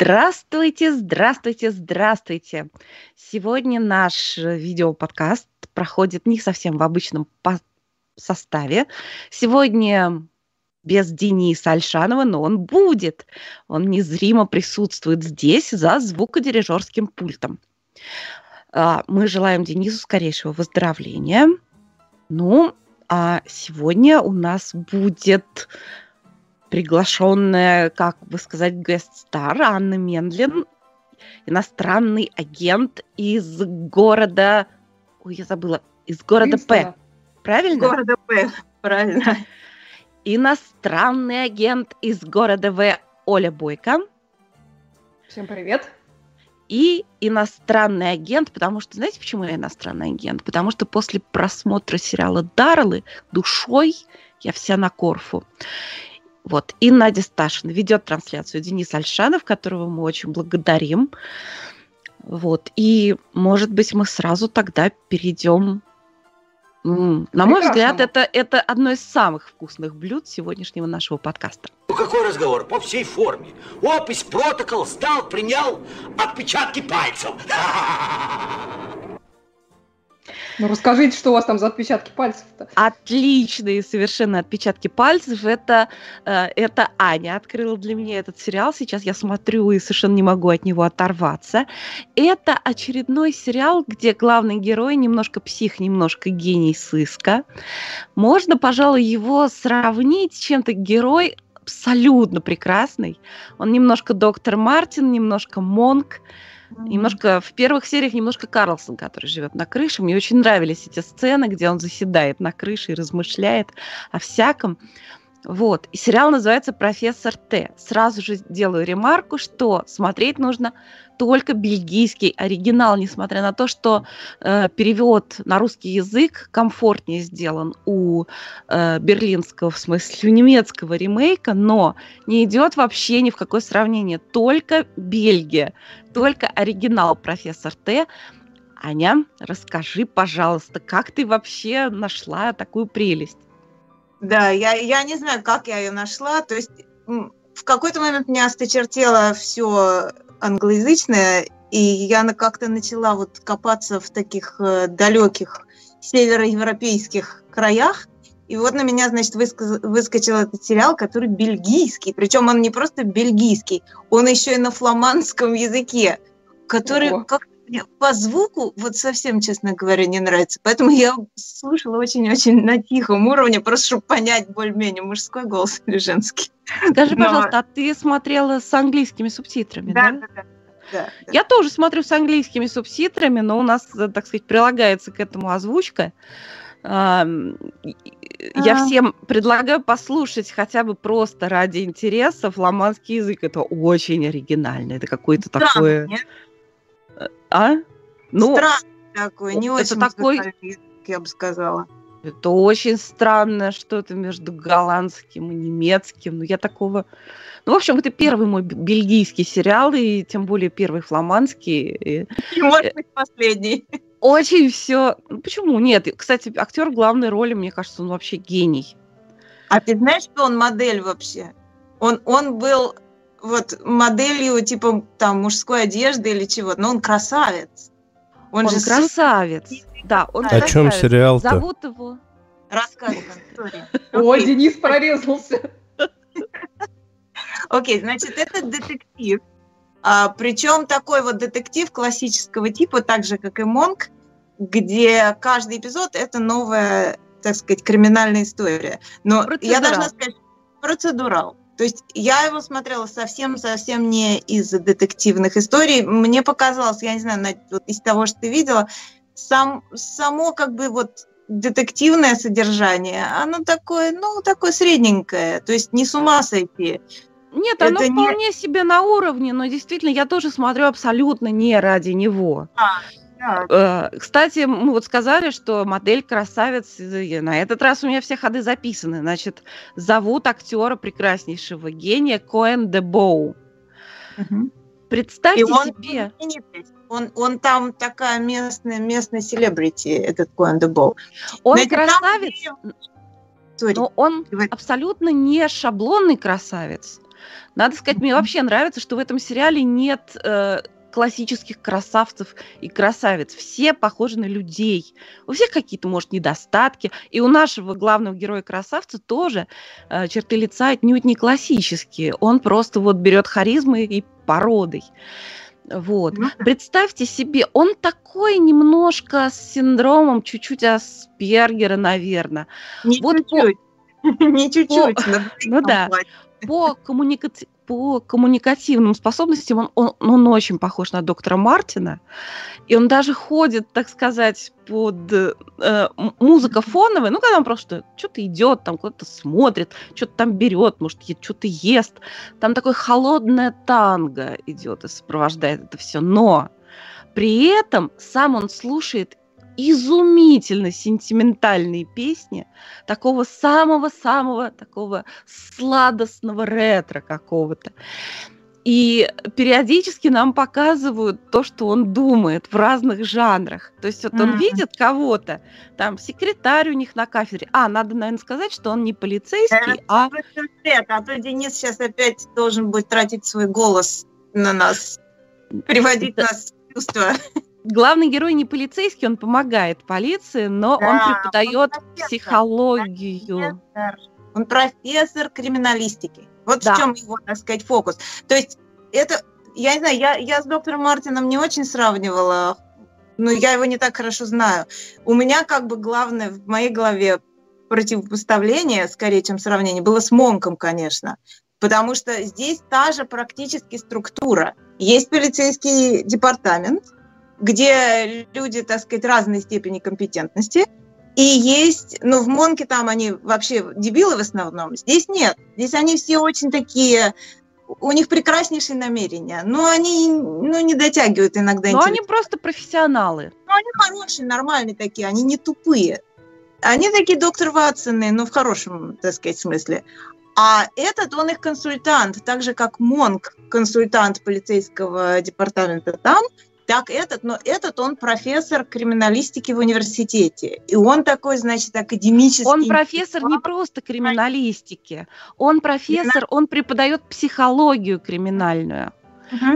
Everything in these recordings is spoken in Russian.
Здравствуйте, здравствуйте, здравствуйте. Сегодня наш видеоподкаст проходит не совсем в обычном составе. Сегодня без Дениса Альшанова, но он будет. Он незримо присутствует здесь за звукодирижерским пультом. А, мы желаем Денису скорейшего выздоровления. Ну, а сегодня у нас будет приглашенная, как бы сказать, guest star Анна Мендлин, иностранный агент из города... Ой, я забыла. Из города П. Правильно? Города П, правильно. Иностранный агент из города В. Оля Бойко. Всем привет. И иностранный агент, потому что, знаете, почему я иностранный агент? Потому что после просмотра сериала «Дарлы» душой я вся на Корфу. Вот. И Надя Сташина ведет трансляцию Денис Альшанов, которого мы очень благодарим. Вот. И, может быть, мы сразу тогда перейдем на мой взгляд, это, это одно из самых вкусных блюд сегодняшнего нашего подкаста. Ну какой разговор? По всей форме. Опись, протокол, сдал, принял отпечатки пальцев. Ну расскажите, что у вас там за отпечатки пальцев-то? Отличные совершенно отпечатки пальцев. Это, э, это Аня открыла для меня этот сериал. Сейчас я смотрю и совершенно не могу от него оторваться. Это очередной сериал, где главный герой немножко псих, немножко гений сыска. Можно, пожалуй, его сравнить с чем-то герой абсолютно прекрасный. Он немножко доктор Мартин, немножко Монк. Немножко в первых сериях немножко Карлсон, который живет на крыше. Мне очень нравились эти сцены, где он заседает на крыше и размышляет о всяком. Вот. И сериал называется «Профессор Т». Сразу же делаю ремарку, что смотреть нужно только бельгийский оригинал, несмотря на то, что э, перевод на русский язык комфортнее сделан у э, берлинского, в смысле, у немецкого ремейка, но не идет вообще ни в какое сравнение. Только Бельгия, только оригинал «Профессор Т». Аня, расскажи, пожалуйста, как ты вообще нашла такую прелесть? Да, я, я не знаю, как я ее нашла. То есть в какой-то момент меня осточертело все англоязычное, и я как-то начала вот копаться в таких э, далеких североевропейских краях, и вот на меня, значит, высказ... выскочил этот сериал, который бельгийский. Причем он не просто бельгийский, он еще и на фламандском языке, который Ого. как мне по звуку вот совсем, честно говоря, не нравится. Поэтому я слушала очень-очень на тихом уровне, просто чтобы понять более-менее, мужской голос или женский. Скажи, Но... пожалуйста, а ты смотрела с английскими субтитрами, да? Да, да, да. Я тоже смотрю с английскими субтитрами, но у нас, так сказать, прилагается к этому озвучка. Я а. всем предлагаю послушать хотя бы просто ради интереса фламандский язык. Это очень оригинально. Это какое-то такое... Нет? А? Ну, Странный такой, не это очень такой, я бы сказала. Это очень странное что-то между голландским и немецким. Ну, я такого... Ну, в общем, это первый мой бельгийский сериал, и тем более первый фламандский. И, и может э, быть, последний. Очень все... Ну, почему? Нет. Кстати, актер главной роли, мне кажется, он вообще гений. А ты знаешь, что он модель вообще? Он, он был вот моделью типа там мужской одежды или чего-то, но он красавец. Он, он же красавец. Да, он О красавец. чем сериал -то? Зовут его. Рассказывай Ой, Денис прорезался. Окей, значит, это детектив. А, причем такой вот детектив классического типа, так же, как и Монк, где каждый эпизод – это новая, так сказать, криминальная история. Но я должна сказать, процедурал. То есть я его смотрела совсем-совсем не из детективных историй. Мне показалось, я не знаю, вот из того, что ты видела, сам, само как бы вот детективное содержание, оно такое, ну, такое средненькое, то есть не с ума сойти. Нет, оно Это вполне не... себе на уровне, но действительно я тоже смотрю абсолютно не ради него. А, Э, кстати, мы вот сказали, что модель красавец. На этот раз у меня все ходы записаны. Значит, зовут актера прекраснейшего гения Коэн де Боу. Представьте И он себе. Он, он там такая местная, местная селебрити, этот Коэн де Боу. он там красавец, Сори. но он абсолютно не шаблонный красавец. Надо сказать, мне вообще нравится, что в этом сериале нет э, классических красавцев и красавиц. Все похожи на людей. У всех какие-то, может, недостатки. И у нашего главного героя-красавца тоже э, черты лица отнюдь не классические. Он просто вот берет харизмой и породой. Вот. Ну да. Представьте себе, он такой немножко с синдромом чуть-чуть Аспергера, наверное. Не вот по- чуть-чуть. Не чуть-чуть. ну двойном да. плане. По, коммуникаци- по коммуникативным способностям он, он, он очень похож на доктора Мартина. И он даже ходит, так сказать, под э, музыка фоновая. Ну, когда он просто что-то идет, там куда-то смотрит, что-то там берет, может, что-то ест. Там такое холодное танго идет и сопровождает это все. Но при этом сам он слушает изумительно сентиментальные песни такого самого-самого такого сладостного ретро какого-то. И периодически нам показывают то, что он думает в разных жанрах. То есть вот он Мгм. видит кого-то, там секретарь у них на кафедре. А, надо, наверное, сказать, что он не полицейский, а Просто сюжет, А то Денис сейчас опять должен будет тратить свой голос на нас, приводить нас в чувство. Главный герой не полицейский, он помогает полиции, но он Да, преподает он профессор. психологию. Профессор. Он профессор криминалистики. Вот Да. в чем его, так сказать, фокус. То есть это, я не знаю, я, я с доктором Мартином не очень сравнивала, но я его не так хорошо знаю. У меня как бы главное в моей голове противопоставление, скорее, чем сравнение, было с Монком, конечно. Потому что здесь та же практически структура. Есть полицейский департамент, где люди, так сказать, разной степени компетентности, и есть, ну, в Монке там они вообще дебилы в основном. Здесь нет. Здесь они все очень такие, у них прекраснейшие намерения, но они, ну, не дотягивают иногда. Но они просто профессионалы. Ну, они хорошие, нормальные такие, они не тупые. Они такие доктор Ватсоны, но в хорошем, так сказать, смысле. А этот, он их консультант, так же, как Монк, консультант полицейского департамента там, так этот, но этот он профессор криминалистики в университете. И он такой, значит, академический. Он профессор не просто криминалистики, он профессор, он преподает психологию криминальную.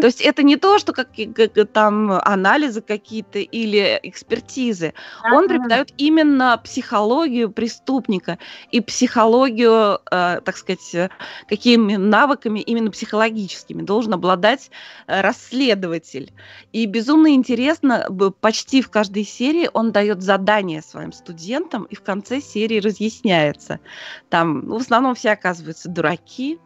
То есть это не то, что как, как- там анализы какие-то или экспертизы. Он Ага. преподает именно психологию преступника и психологию, э, так сказать, э, какими навыками именно психологическими должен обладать э, расследователь. И безумно интересно, почти в каждой серии он дает задание своим студентам, и в конце серии разъясняется. Там ну, в основном все оказываются дураки.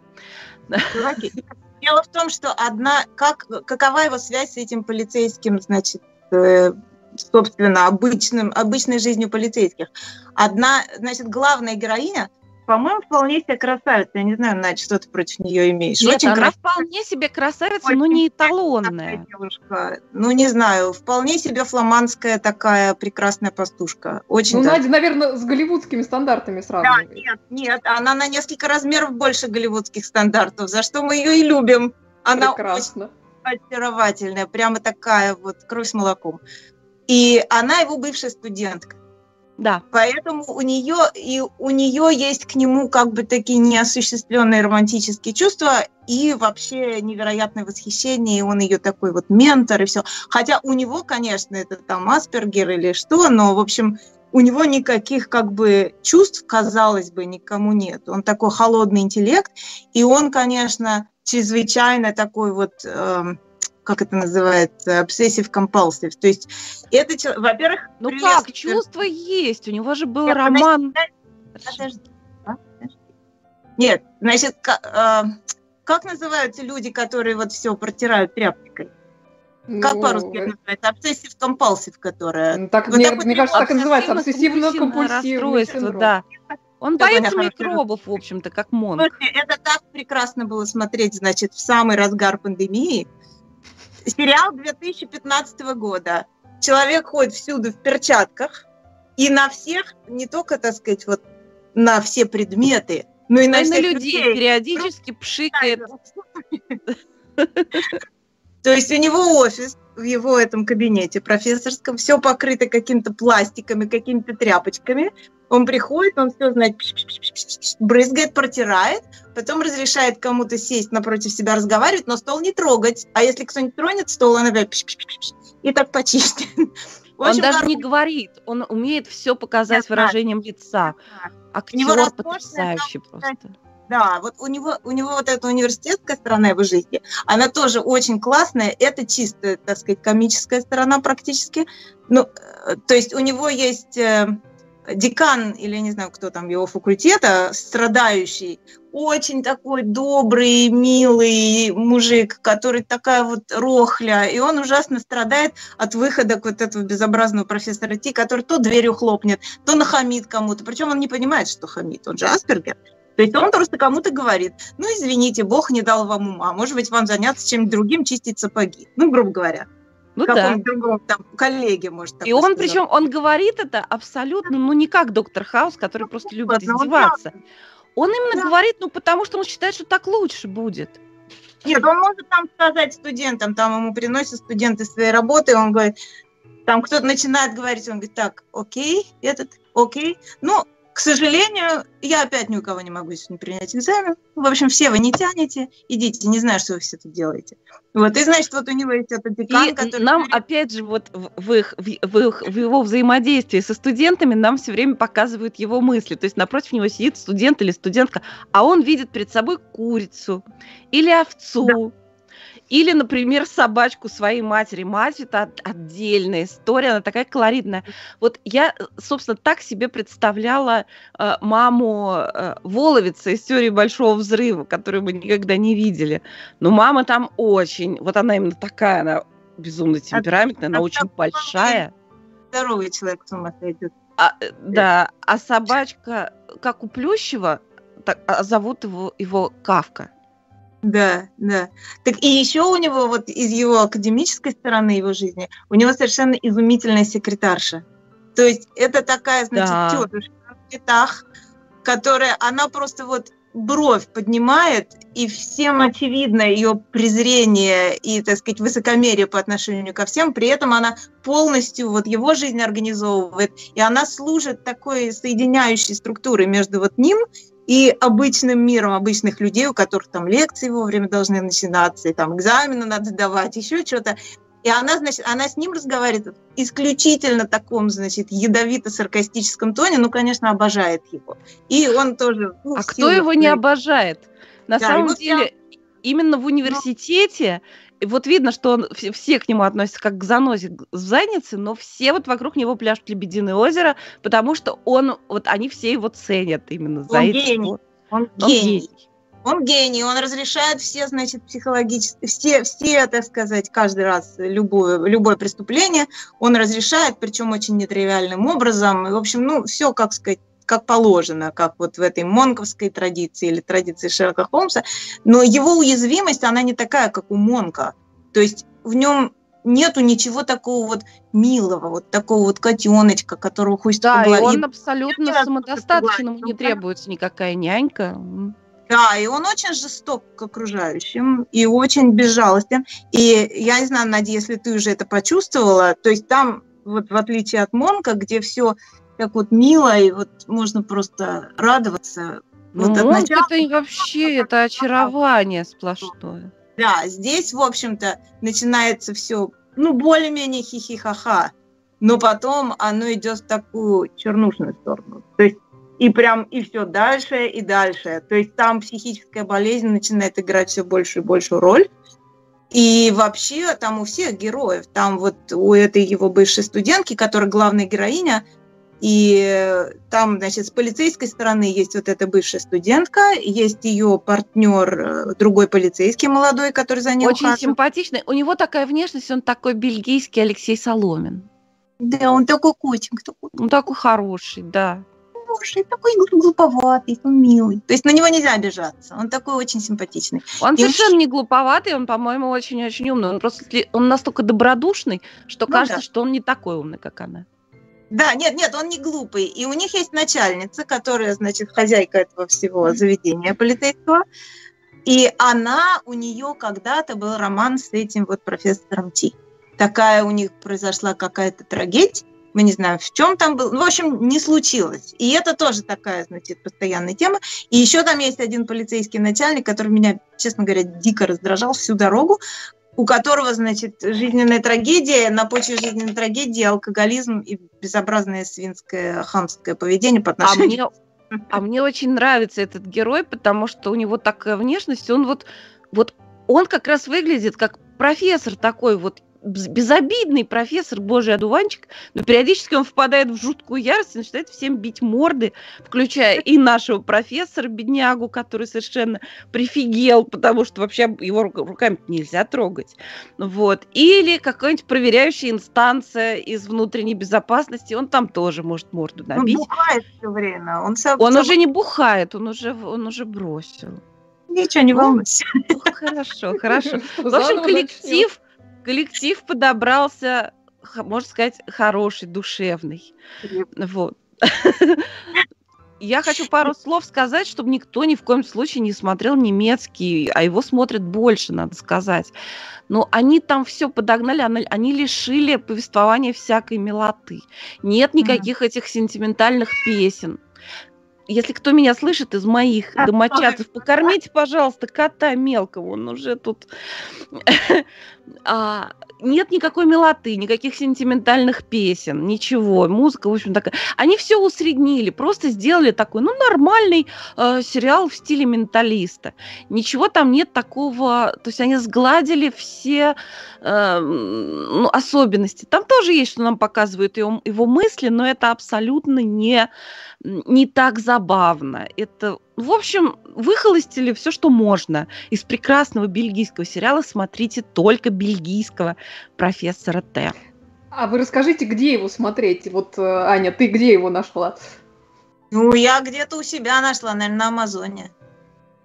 Дураки. Дело в том, что одна, как, какова его связь с этим полицейским, значит, э, собственно, обычным, обычной жизнью полицейских. Одна, значит, главная героиня, по-моему, вполне себе красавица. Я не знаю, Надь, что ты против нее имеешь. Нет, Очень она красивая вполне себе красавица, но Очень не такая эталонная. девушка. Ну, не знаю, вполне себе фламандская такая прекрасная пастушка. Очень Ну, даже. Надя, наверное, с голливудскими стандартами Да, сравнивает. нет, нет, она на несколько размеров больше голливудских стандартов, за что мы ее и любим. Она очень Прекрасно. очаровательная, прямо такая вот кровь с молоком. И она его бывшая студентка. Да. Поэтому у нее и у нее есть к нему как бы такие неосуществленные романтические чувства и вообще невероятное восхищение, и он ее такой вот ментор и все. Хотя у него, конечно, это там Аспергер или что, но в общем у него никаких как бы чувств, казалось бы, никому нет. Он такой холодный интеллект, и он, конечно, чрезвычайно такой вот эм, как это называется, obsessive compulsive. То есть это, во-первых, Ну прелестно. как, чувства есть. У него же был подожди, роман. Подожди. а, подожди. Нет, значит, ка- а, как называются люди, которые вот все протирают тряпкой? Как Ну, по-русски это называется? Obsessive compulsive, которая... ну, Так, Вот мне, такой мне кажется, так и называется. Обсессивно-компульсивное расстройство, да. Он Как у боится микробов, в общем-то, как Монк. Слушайте, это так прекрасно было смотреть, значит, в самый разгар пандемии. Сериал 2015 года. Человек ходит всюду в перчатках, и на всех, не только, так сказать, вот на все предметы, но и на И на всех людей периодически пшикает. То есть у него офис в его этом кабинете профессорском, все покрыто какими-то пластиками, какими-то тряпочками. Он приходит, он все, знает, брызгает, протирает, потом разрешает кому-то сесть напротив себя, разговаривать, но стол не трогать. А если кто-нибудь тронет стол, он опять и так почистит. Он даже не говорит, он умеет все показать выражением лица. Актер потрясающий просто. Да, вот у него, у него вот эта университетская сторона его жизни, она тоже очень классная. Это чисто, так сказать, комическая сторона практически. Ну, э, то есть у него есть э, декан, или не знаю, кто там его факультета, страдающий, очень такой добрый, милый мужик, который такая вот рохля, и он ужасно страдает от выхода вот этого безобразного профессора Ти, который то дверью хлопнет, то нахамит кому-то, причем он не понимает, что хамит, он же Аспергер. То есть он просто кому-то говорит, ну, извините, Бог не дал вам ума, может быть, вам заняться чем-нибудь другим, чистить сапоги. Ну, грубо говоря. Ну да. другом там коллеге, может. И он, сказать. причем, он говорит это абсолютно, ну, не как доктор Хаус, который ну, просто любит издеваться. Он, он именно да. говорит, ну, потому что он считает, что так лучше будет. Нет, он может там сказать студентам, там ему приносят студенты свои работы, он говорит, там кто-то начинает говорить, он говорит, так, окей, этот, окей. Ну, к сожалению, я опять ни у кого не могу сегодня принять экзамен. В общем, все вы не тянете, идите, не знаю, что вы все тут делаете. Вот, и значит, вот у него есть этот декан, и который... нам, опять же, вот в, их, в, их, в его взаимодействии со студентами нам все время показывают его мысли. То есть напротив него сидит студент или студентка, а он видит перед собой курицу или овцу. Да или, например, собачку своей матери. Мать это отдельная история, она такая колоритная. Вот я, собственно, так себе представляла э, маму э, Воловица из теории Большого Взрыва, которую мы никогда не видели. Но мама там очень, вот она именно такая, она безумно темпераментная, она очень большая. Здоровый человек с ума сойдет. А, э, да, а собачка, как у Плющева, так, а зовут его, его Кавка. Да, да. Так и еще у него вот из его академической стороны его жизни, у него совершенно изумительная секретарша. То есть это такая, значит, да. тетушка в цветах, которая, она просто вот бровь поднимает, и всем очевидно ее презрение и, так сказать, высокомерие по отношению ко всем, при этом она полностью вот его жизнь организовывает, и она служит такой соединяющей структурой между вот ним и обычным миром обычных людей, у которых там лекции вовремя должны начинаться, и там экзамены надо давать, еще что-то. И она, значит, она с ним разговаривает исключительно таком, значит, ядовито-саркастическом тоне, ну, конечно, обожает его. И он тоже... Ну, а кто его не обожает? На да, самом деле, прям... именно в университете и вот видно, что он, все, все к нему относятся как к занозе в заднице, но все вот вокруг него пляшут «Лебединое озеро», потому что он, вот они все его ценят именно за он это. Гений. Он, он гений. Он гений, он разрешает все, значит, психологические, все, все, так сказать, каждый раз любое, любое преступление он разрешает, причем очень нетривиальным образом. И, в общем, ну, все, как сказать, как положено, как вот в этой монковской традиции или традиции Шерлока Холмса, но его уязвимость, она не такая, как у Монка. То есть в нем нету ничего такого вот милого, вот такого вот котеночка, которого хочется Да, погладить. и он абсолютно самодостаточен, ему не требуется никакая нянька. Да, и он очень жесток к окружающим и очень безжалостен. И я не знаю, Надя, если ты уже это почувствовала, то есть там, вот в отличие от Монка, где все как вот мило, и вот можно просто радоваться. Вот ну, начала... это вообще, это очарование сплошное. Да, здесь, в общем-то, начинается все, ну, более-менее хихихаха, но потом оно идет в такую чернушную сторону. То есть и прям, и все дальше и дальше. То есть там психическая болезнь начинает играть все большую и большую роль. И вообще там у всех героев, там вот у этой его бывшей студентки, которая главная героиня, и там, значит, с полицейской стороны есть вот эта бывшая студентка, есть ее партнер, э, другой полицейский молодой, который за ней Очень ухаживает. симпатичный. У него такая внешность, он такой бельгийский Алексей Соломин. Да, он такой котик. Такой. Он такой хороший, да. Хороший, такой глуповатый, он милый. То есть на него нельзя обижаться. Он такой очень симпатичный. Он и совершенно он... не глуповатый, он, по-моему, очень-очень умный. Он просто он настолько добродушный, что ну, кажется, да. что он не такой умный, как она. Да, нет, нет, он не глупый. И у них есть начальница, которая, значит, хозяйка этого всего заведения полицейского. И она, у нее когда-то был роман с этим вот профессором Ти. Такая у них произошла какая-то трагедия, мы не знаем, в чем там был. Ну, в общем, не случилось. И это тоже такая, значит, постоянная тема. И еще там есть один полицейский начальник, который меня, честно говоря, дико раздражал всю дорогу, у которого, значит, жизненная трагедия, на почве жизненной трагедии алкоголизм и безобразное свинское хамское поведение по А отношению... мне, а мне очень нравится этот герой, потому что у него такая внешность, он вот, вот он как раз выглядит как профессор такой вот безобидный профессор, божий одуванчик, но периодически он впадает в жуткую ярость и начинает всем бить морды, включая и нашего профессора, беднягу, который совершенно прифигел, потому что вообще его ру- руками нельзя трогать. Вот. Или какая-нибудь проверяющая инстанция из внутренней безопасности, он там тоже может морду Он набить. бухает все время. Он, сам- Он сам- уже не бухает, он уже, он уже бросил. Ничего, не Ну, волнуйся. Ну, Хорошо, хорошо. В общем, коллектив, коллектив подобрался, можно сказать, хороший, душевный. Вот. Я хочу пару слов сказать, чтобы никто ни в коем случае не смотрел немецкий, а его смотрят больше, надо сказать. Но они там все подогнали, они, лишили повествования всякой милоты. Нет никаких этих сентиментальных песен. Если кто меня слышит из моих А, домочадцев, покормите, пожалуйста, кота мелкого, он уже тут... А, Нет никакой милоты, никаких сентиментальных песен, ничего. Музыка, в общем, такая. Они все усреднили, просто сделали такой, ну, нормальный э, сериал в стиле менталиста. Ничего там нет такого, то есть они сгладили все э, ну, особенности. Там тоже есть, что нам показывают его, его мысли, но это абсолютно не, не так забавно. Это, в общем, выхолостили все, что можно. Из прекрасного бельгийского сериала смотрите только бельгийского профессора Т. А вы расскажите, где его смотреть? Вот, э, Аня, ты где его нашла? Ну, я где-то у себя нашла, наверное, на Амазоне.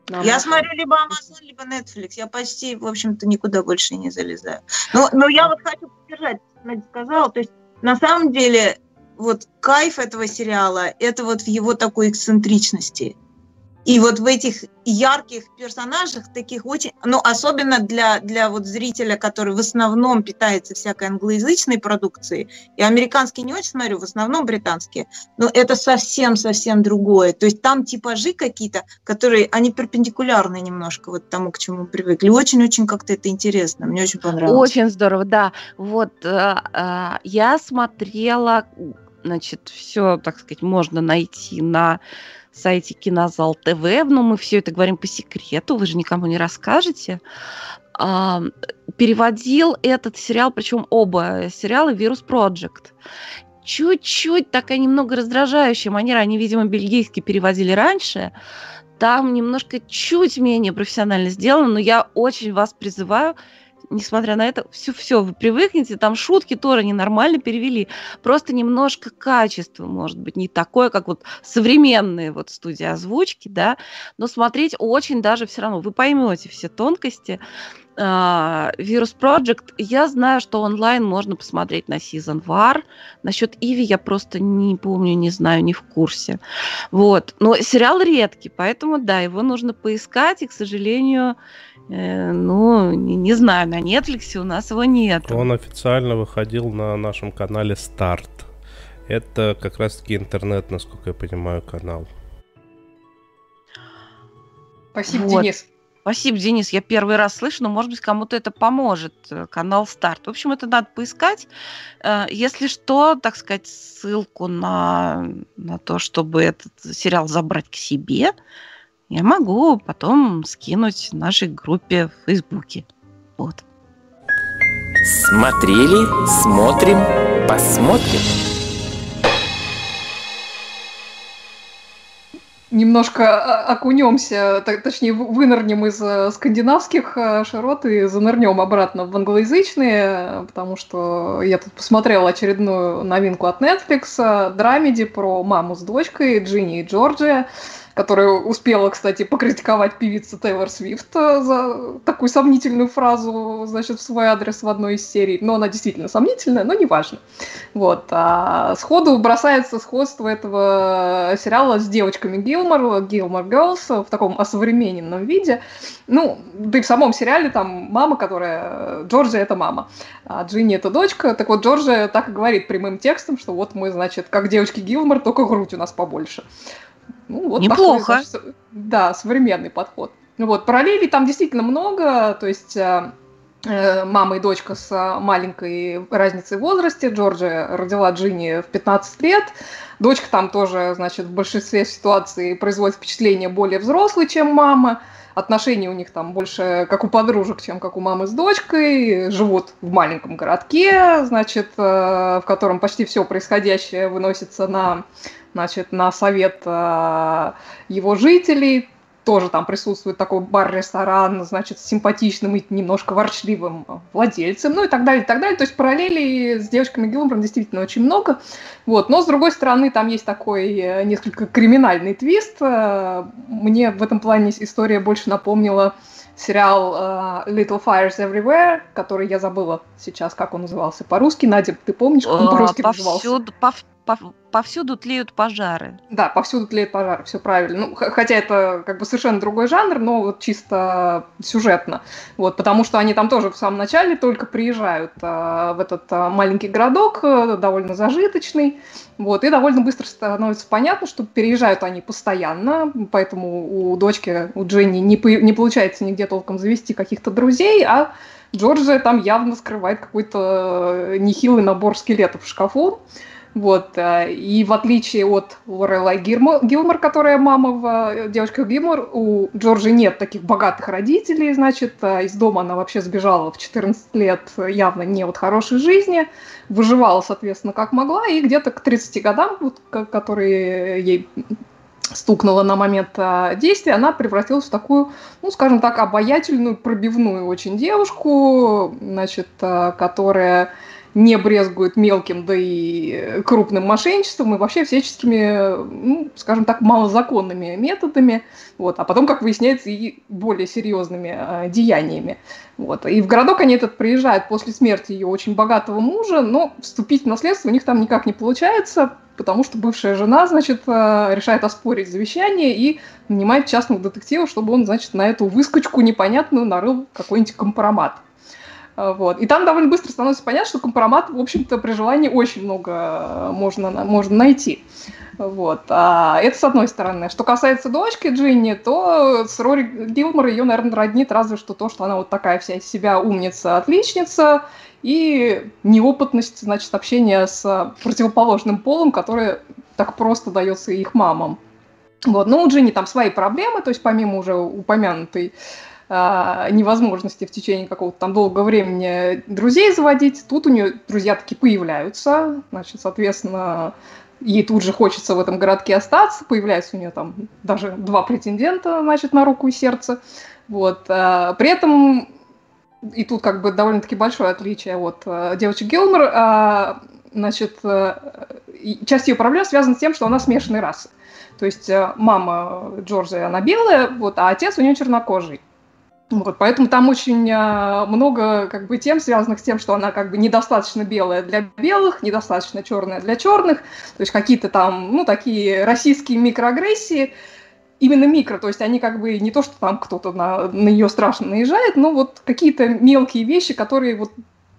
На Я нашем. смотрю либо Amazon, либо Netflix. Я почти, в общем-то, никуда больше не залезаю. Но, но я вот хочу поддержать, Надя сказала, то есть на самом деле вот кайф этого сериала, это вот в его такой эксцентричности. И вот в этих ярких персонажах, таких очень, ну, особенно для, для вот зрителя, который в основном питается всякой англоязычной продукцией, и американский не очень смотрю, в основном британские, но это совсем-совсем другое. То есть там типажи какие-то, которые, они перпендикулярны немножко вот тому, к чему привыкли. Очень-очень как-то это интересно, мне очень понравилось. Очень здорово, да. Вот э, э, я смотрела, значит, все, так сказать, можно найти на сайте Кинозал ТВ, но мы все это говорим по секрету, вы же никому не расскажете. А, переводил этот сериал, причем оба сериала «Вирус Project». Чуть-чуть такая немного раздражающая манера, они, видимо, бельгийский переводили раньше, там немножко чуть менее профессионально сделано, но я очень вас призываю несмотря на это, все-все, вы привыкнете, там шутки тоже ненормально перевели. Просто немножко качество, может быть, не такое, как вот современные вот студии озвучки, да, но смотреть очень даже все равно, вы поймете все тонкости. А, Virus Project, я знаю, что онлайн можно посмотреть на Season War. Насчет Иви я просто не помню, не знаю, не в курсе. Вот. Но сериал редкий, поэтому, да, его нужно поискать, и, к сожалению, э, ну, не, не знаю, на Netflix у нас его нет. Он официально выходил на нашем канале Старт. Это как раз-таки интернет, насколько я понимаю, канал. Спасибо, Вот. Денис. Спасибо, Денис. Я первый раз слышу, но, может быть, кому-то это поможет. э, Канал Старт. В общем, это надо поискать. Э, Если что, так сказать, ссылку на, на то, чтобы этот сериал забрать к себе, я могу потом скинуть нашей группе в Фейсбуке. Вот. Смотрели, смотрим, посмотрим. Немножко а, окунемся, точнее, вы- вынырнем из э, скандинавских э, широт и занырнем обратно в англоязычные, э, потому что я тут посмотрела очередную новинку от Netflix, драмеди про маму с дочкой, Джинни и Джорджия. Которая успела, кстати, покритиковать певицу Тейлор Свифт э, за такую сомнительную фразу, значит, в свой адрес в одной из серий. Но она действительно сомнительная, но неважно. Вот. А сходу бросается сходство этого сериала с девочками Гилмор, Гилмор Girls в таком осовремененном виде. Ну, да и в самом сериале там мама, которая... Джорджия — это мама, а Джинни — это дочка. Так вот, Джорджия так и говорит прямым текстом, что вот мы, значит, как девочки Гилмор, только грудь у нас побольше. Ну, вот Неплохо. Такой, значит, да, современный подход. Вот, параллелей там действительно много, то есть э, э мама и дочка с маленькой разницей в возрасте. Джорджия родила Джинни в 15 лет. Дочка там тоже, значит, в большинстве ситуаций производит впечатление более взрослой, чем мама. Отношения у них там больше как у подружек, чем как у мамы с дочкой. Живут в маленьком городке, значит, э, в котором почти все происходящее выносится на значит, на совет э, его жителей. Тоже там присутствует такой бар-ресторан, значит, с симпатичным и немножко ворчливым владельцем, ну и так далее, и так далее. То есть параллелей с девочками Гилмором действительно очень много. Вот. Но, с другой стороны, там есть такой э, несколько криминальный твист. Э, мне в этом плане история больше напомнила сериал Little Fires Everywhere, который я забыла сейчас, как он назывался по-русски. Надя, ты помнишь, как он по-русски назывался? Пов повсюду тлеют пожары. Да, повсюду тлеют пожары, все правильно. Ну, хотя это как бы совершенно другой жанр, но вот чисто сюжетно. Вот, потому что они там тоже в самом начале только приезжают а, в этот а, маленький городок, а, довольно зажиточный. Вот, и довольно быстро становится понятно, что переезжают они постоянно, поэтому у дочки, у Дженни не, не получается нигде толком завести каких-то друзей, а Джорджия там явно скрывает какой-то нехилый набор скелетов в шкафу. Вот. Э, и в отличие от Лорелай Гилмор, которая мама в э, «Девочках Гилмор», у Джорджи нет таких богатых родителей, значит, э, из дома она вообще сбежала в 14 лет, явно не от хорошей жизни, выживала, соответственно, как могла, и где-то к 30 годам, вот, которые ей стукнула на момент действия, она превратилась в такую, ну, скажем так, обаятельную, пробивную очень девушку, значит, которая не брезгует мелким, да и крупным мошенничеством и вообще всяческими, ну, скажем так, малозаконными методами, вот, а потом, как выясняется, и более серьезными э, деяниями. Вот. И в городок они этот приезжают после смерти ее очень богатого мужа, но вступить в наследство у них там никак не получается, потому что бывшая жена, значит, э, решает оспорить завещание и нанимает частного детектива, чтобы он, значит, на эту выскочку непонятную нарыл какой-нибудь компромат. Вот. И там довольно быстро становится понятно, что компромат, в общем-то, при желании очень много э, можно, можно найти. Вот. А это с одной стороны. Что касается дочки Джинни, то с Рори Гилмор ее, наверное, роднит разве что то, что она вот такая вся из себя умница, отличница, и неопытность, значит, общения с противоположным полом, которое так просто дается их мамам. Вот. Но у Джинни там свои проблемы, то есть помимо уже упомянутой а, невозможности в течение какого-то там долгого времени друзей заводить. Тут у нее друзья таки появляются, значит, соответственно, ей тут же хочется в этом городке остаться, появляется у нее там даже два претендента, значит, на руку и сердце. Вот. А, при этом, и тут как бы довольно-таки большое отличие от а, девочек Гилмор, значит, часть ее проблем связана с тем, что она смешанной расы. То есть мама Джорджия, она белая, вот, а отец у нее чернокожий. Вот, поэтому там очень а, много как бы тем, связанных с тем, что она как бы недостаточно белая для белых, недостаточно черная для черных, то есть какие-то там, ну, такие российские микроагрессии, именно микро, то есть они как бы не то, что там кто-то на, на нее страшно наезжает, но вот какие-то мелкие вещи, которые вот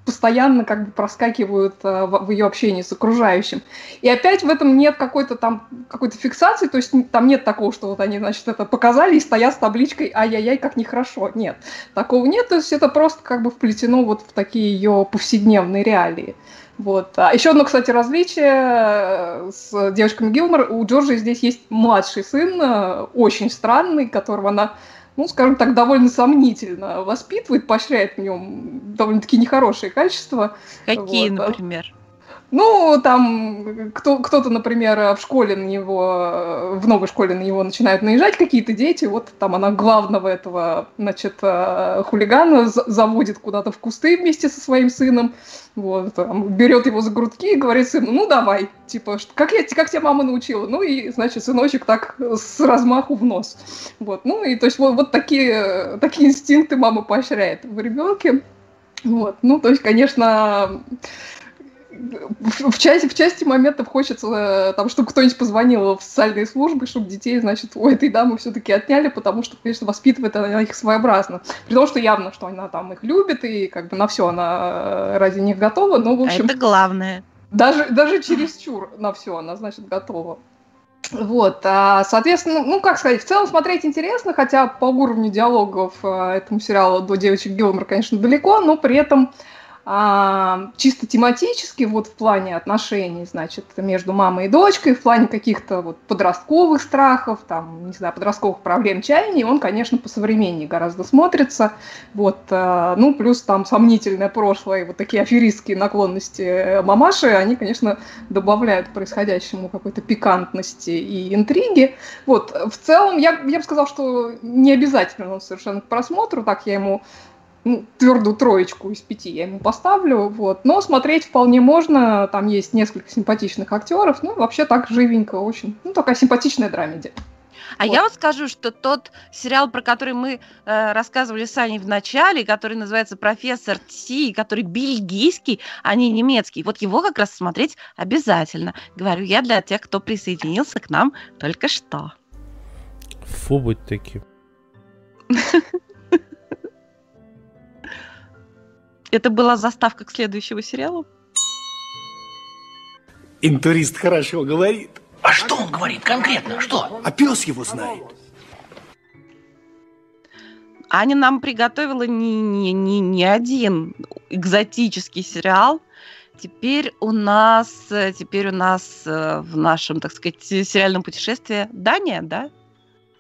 постоянно как бы проскакивают э, в, в ее общении с окружающим. И опять в этом нет какой-то там какой-то фиксации, то есть там нет такого, что вот они, значит, это показали и стоят с табличкой «Ай-яй-яй, как нехорошо». Нет, такого нет, то есть это просто как бы вплетено вот в такие ее повседневные реалии. Вот. А еще одно, кстати, различие э, с девочками Гилмор. У Джорджи здесь есть младший сын, э, очень странный, которого она ну, скажем так, довольно сомнительно воспитывает, поощряет в нем довольно-таки нехорошие качества. Какие, вот. например? Ну, там кто, кто-то, например, в школе на него, в новой школе на него начинают наезжать какие-то дети, вот там она главного этого, значит, э, хулигана заводит куда-то в кусты вместе со своим сыном, вот, там, берет его за грудки и говорит сыну, ну давай, типа, как, я, как тебя мама научила? Ну и, значит, сыночек так с размаху в нос. Вот, ну и то есть вот, вот такие, такие инстинкты мама поощряет в ребенке. Вот, ну то есть, конечно, в части, в части моментов хочется, э, там, чтобы кто-нибудь позвонил в социальные службы, чтобы детей, значит, у этой дамы все-таки отняли, потому что, конечно, воспитывает она их своеобразно. При том, что явно, что она там их любит, и как бы на все она э, ради них готова, но, в общем... А это главное. Даже, даже чересчур на все она, значит, готова. Вот, а, соответственно, ну, как сказать, в целом смотреть интересно, хотя по уровню диалогов э, этому сериалу до девочек Гилмор, конечно, далеко, но при этом а, чисто тематически, вот в плане отношений, значит, между мамой и дочкой, в плане каких-то вот подростковых страхов, там, не знаю, подростковых проблем, чаяний, он, конечно, по современнее гораздо смотрится, вот, а, ну, плюс там сомнительное прошлое, вот такие аферистские наклонности мамаши, они, конечно, добавляют происходящему какой-то пикантности и интриги, вот, в целом, я, я бы сказал, что не обязательно он совершенно к просмотру, так я ему ну, твердую троечку из пяти я ему поставлю, вот. Но смотреть вполне можно, там есть несколько симпатичных актеров, ну, вообще так живенько очень. Ну, такая симпатичная драмеди. А вот. я вот скажу, что тот сериал, про который мы э, рассказывали с Аней в начале, который называется «Профессор Ти», который бельгийский, а не немецкий, вот его как раз смотреть обязательно. Говорю я для тех, кто присоединился к нам только что. Фу, будь таким. Это была заставка к следующему сериалу? Интурист хорошо говорит. А что он говорит конкретно? Что? А пес его знает. Аня нам приготовила не, не, не, не один экзотический сериал. Теперь у нас, теперь у нас э, в нашем, так сказать, сериальном путешествии Дания, да?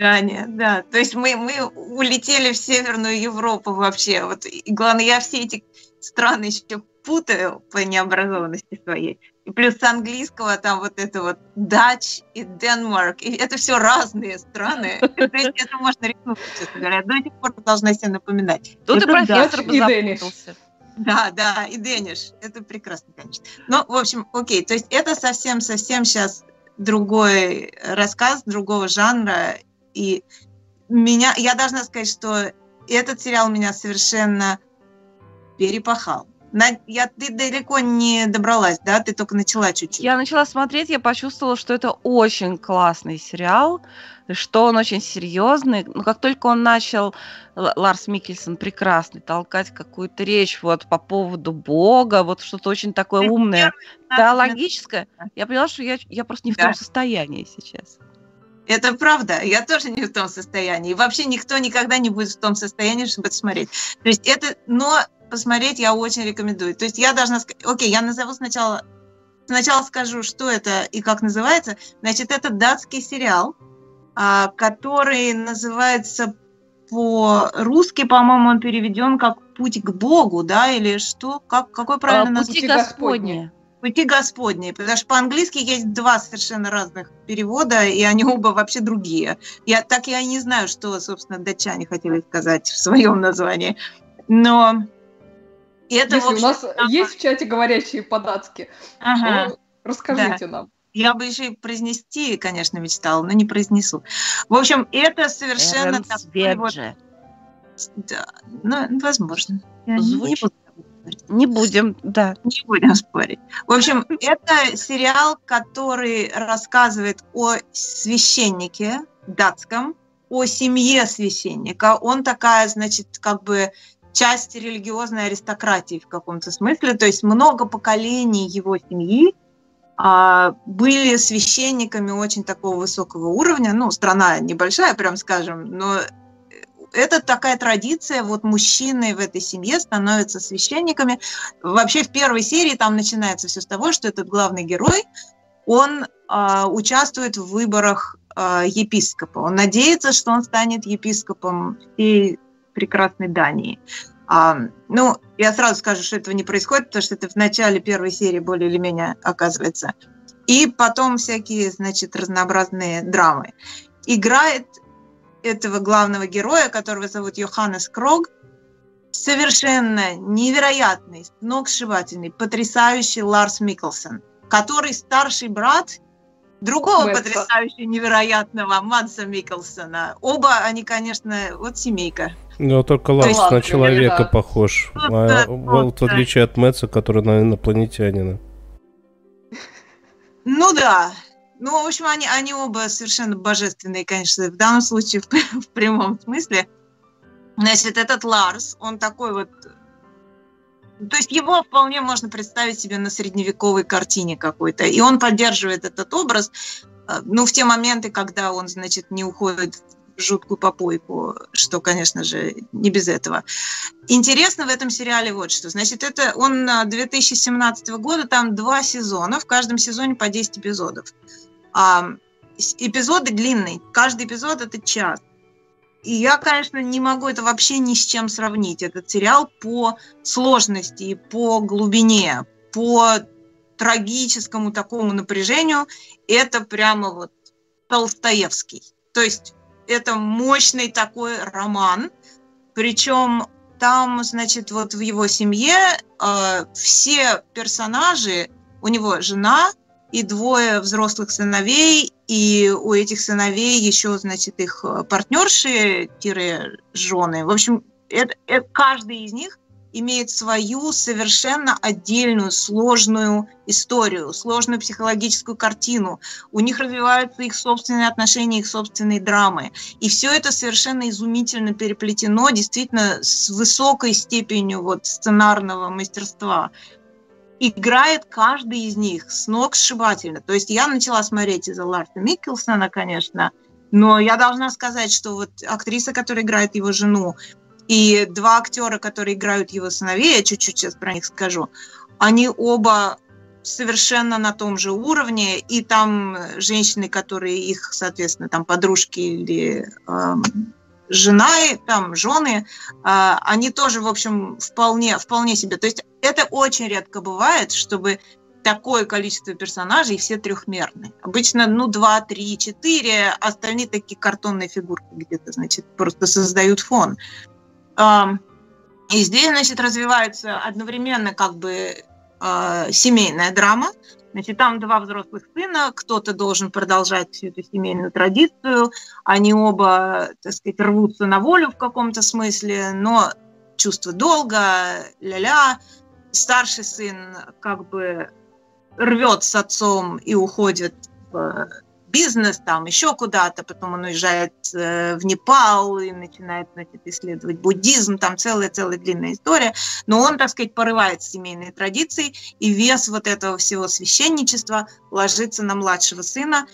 Дания, да. То есть мы, мы улетели в Северную Европу вообще. Вот, и главное, я все эти страны еще путаю по необразованности своей. И плюс с английского там вот это вот Dutch и Denmark. И это все разные страны. То есть это можно рискнуть, честно говоря. До сих пор должна себе напоминать. Тут и профессор запутался. Да, да, и Дэниш. Это прекрасно, конечно. Ну, в общем, окей. То есть это совсем-совсем сейчас другой рассказ, другого жанра. И меня, я должна сказать, что этот сериал меня совершенно перепахал. На, я, ты далеко не добралась, да? Ты только начала чуть-чуть. Я начала смотреть, я почувствовала, что это очень классный сериал, что он очень серьезный. Но как только он начал, Ларс Микельсон прекрасный, толкать какую-то речь вот по поводу Бога, вот что-то очень такое умное, теологическое, я поняла, что я, я просто не в да. том состоянии сейчас. Это правда. Я тоже не в том состоянии. И вообще никто никогда не будет в том состоянии, чтобы это смотреть. То есть это, но посмотреть я очень рекомендую. То есть я должна сказать, окей, я назову сначала, сначала скажу, что это и как называется. Значит, это датский сериал, а, который называется по-русски, по-моему, он переведен как «Путь к Богу», да, или что? Как, какой правильно а, «Пути Господни». «Пути Господни», потому что по-английски есть два совершенно разных перевода, и они оба вообще другие. Я, так я и не знаю, что, собственно, датчане хотели сказать в своем названии. Но это, Если общем, у нас там... есть в чате говорящие по-датски, ага. то расскажите да. нам. Я бы еще и произнести, конечно, мечтала, но не произнесу. В общем, это совершенно такой вот... Да, ну, возможно. Я не, будем, да. Не будем спорить. В общем, это сериал, который рассказывает о священнике датском, о семье священника. Он такая, значит, как бы часть религиозной аристократии в каком-то смысле. То есть много поколений его семьи а, были священниками очень такого высокого уровня. Ну, страна небольшая, прям скажем, но это такая традиция, вот мужчины в этой семье становятся священниками. Вообще в первой серии там начинается все с того, что этот главный герой, он э, участвует в выборах э, епископа. Он надеется, что он станет епископом всей прекрасной Дании. А, ну, я сразу скажу, что этого не происходит, потому что это в начале первой серии более или менее оказывается. И потом всякие, значит, разнообразные драмы. Играет этого главного героя, которого зовут Йоханнес Крог, совершенно невероятный, сногсшибательный, потрясающий Ларс Микkelсон, который старший брат другого Мэтта. потрясающего, невероятного Манса Микkelсона. Оба они, конечно, вот семейка. Но только Ларс ладно, на человека да. похож. Ну А да, вот в ну отличие от Мэтца, который на инопланетянина. Ну да. Ну, в общем, они, они оба совершенно божественные, конечно, в данном случае в, в прямом смысле. Значит, этот Ларс, он такой вот... То есть его вполне можно представить себе на средневековой картине какой-то. И он поддерживает этот образ, э, ну, в те моменты, когда он, значит, не уходит в жуткую попойку, что, конечно же, не без этого. Интересно в этом сериале вот что. Значит, это он а, 2017 года, там два сезона, в каждом сезоне по 10 эпизодов. А, эпизоды длинные, каждый эпизод это час. И я, конечно, не могу это вообще ни с чем сравнить. Этот сериал по сложности, по глубине, по трагическому такому напряжению, это прямо вот Толстоевский. То есть это мощный такой роман, причем там, значит, вот в его семье э, все персонажи, у него жена и двое взрослых сыновей, и у этих сыновей еще, значит, их э, партнерши, тире жены. В общем, это, это- каждый из них имеет свою совершенно отдельную, сложную историю, сложную психологическую картину. У них развиваются их собственные отношения, их собственные драмы. И все это совершенно изумительно переплетено, действительно, с высокой степенью вот сценарного мастерства. Играет каждый из них с ног сшибательно. То есть я начала смотреть из-за Ларса Миккелсона, конечно, но я должна сказать, что вот актриса, которая играет его жену, и два актера, которые играют его сыновей, я чуть-чуть сейчас про них скажу, они оба совершенно на том же уровне, и там женщины, которые их, соответственно, там подружки или эм, жена, там жены, а, они тоже, в общем, вполне, вполне себе. То есть это очень редко бывает, чтобы такое количество персонажей, все трехмерные. Обычно, ну, два, три, четыре, остальные такие картонные фигурки где-то, значит, просто создают фон. И здесь, значит, развивается одновременно как бы э, семейная драма. Значит, там два взрослых сына, кто-то должен продолжать всю эту семейную традицию. Они оба, так сказать, рвутся на волю в каком-то смысле, но чувство долга, ля-ля. Старший сын как бы рвет с отцом и уходит в бизнес, там еще куда-то, потом он уезжает э, в Непал и начинает значит, исследовать буддизм, там целая-целая длинная история, но он, так сказать, порывает семейные традиции, и вес вот этого всего священничества ложится на младшего сына,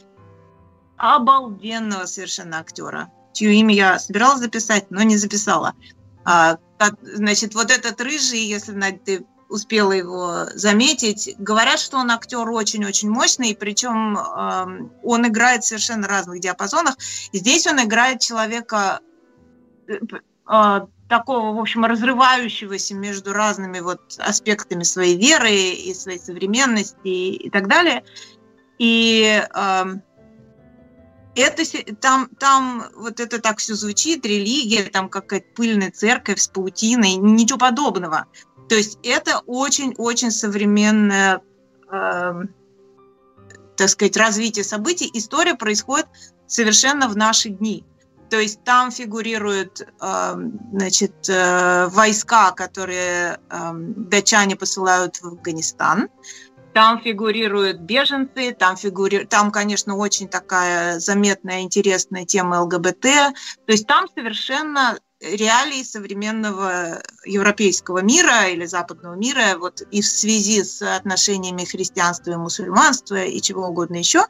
обалденного совершенно актера, чье имя я собиралась записать, но не записала. А, значит, вот этот рыжий, если ты успела его заметить. Говорят, что он актер очень-очень мощный, причем эм, он играет в совершенно разных диапазонах. Здесь он играет человека э, э, такого, в общем, разрывающегося между разными вот аспектами своей веры и своей современности и так далее. И эм, это, там, там вот это так все звучит, религия, там какая-то пыльная церковь с паутиной, ничего подобного. То есть это очень-очень современное, эм, так сказать, развитие событий. История происходит совершенно в наши дни. То есть там фигурируют эм, значит, э, войска, которые эм, датчане посылают в Афганистан. Там фигурируют беженцы, там, фигури... там, конечно, очень такая заметная, интересная тема ЛГБТ. То есть там совершенно реалии современного европейского мира или западного мира, вот и в связи с отношениями христианства и мусульманства и чего угодно еще,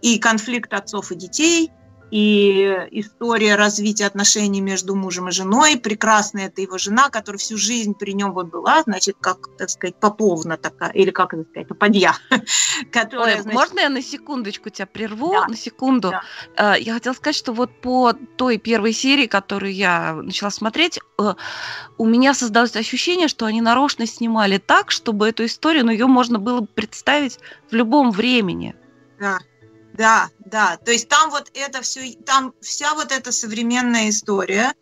и конфликт отцов и детей, и история развития отношений между мужем и женой. Прекрасная это его жена, которая всю жизнь при нем вот была, значит, как, так сказать, поповна такая, или как это сказать, попадья. Которая, Ой, значит... Можно я на секундочку тебя прерву? Да. На секунду. Да. Э, я хотела сказать, что вот по той первой серии, которую я начала смотреть, э, у меня создалось ощущение, что они нарочно снимали так, чтобы эту историю, ну, ее можно было представить в любом времени. Да, да, да. То есть там вот это все, там вся вот эта современная история,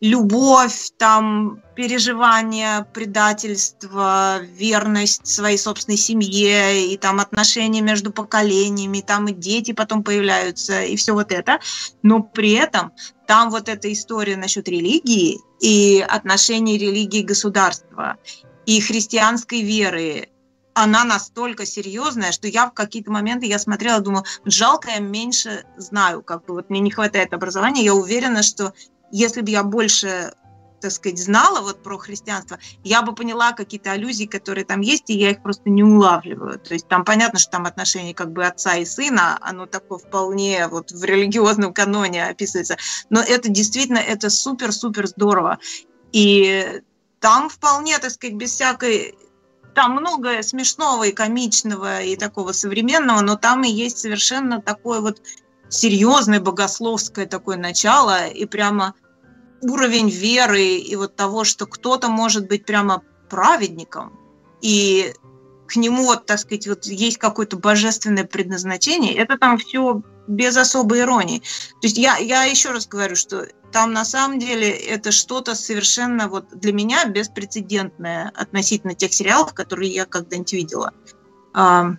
любовь, там переживания, предательство, верность своей собственной семье, и там отношения между поколениями, там и дети потом появляются, и все вот это. Но при этом там вот эта история насчет религии и отношений религии государства, и христианской веры, она настолько серьезная, что я в какие-то моменты я смотрела, думаю, жалко, я меньше знаю, как бы вот мне не хватает образования. Я уверена, что если бы я больше так сказать, знала вот про христианство, я бы поняла какие-то аллюзии, которые там есть, и я их просто не улавливаю. То есть там понятно, что там отношения как бы отца и сына, оно такое вполне вот в религиозном каноне описывается, но это действительно, это супер-супер здорово. И там вполне, так сказать, без всякой там много смешного и комичного и такого современного, но там и есть совершенно такое вот серьезное богословское такое начало и прямо уровень веры и вот того, что кто-то может быть прямо праведником и к нему, вот, так сказать, вот есть какое-то божественное предназначение, это там все без особой иронии. То есть я, я еще раз говорю, что там на самом деле это что-то совершенно вот для меня беспрецедентное относительно тех сериалов, которые я когда-нибудь видела. А,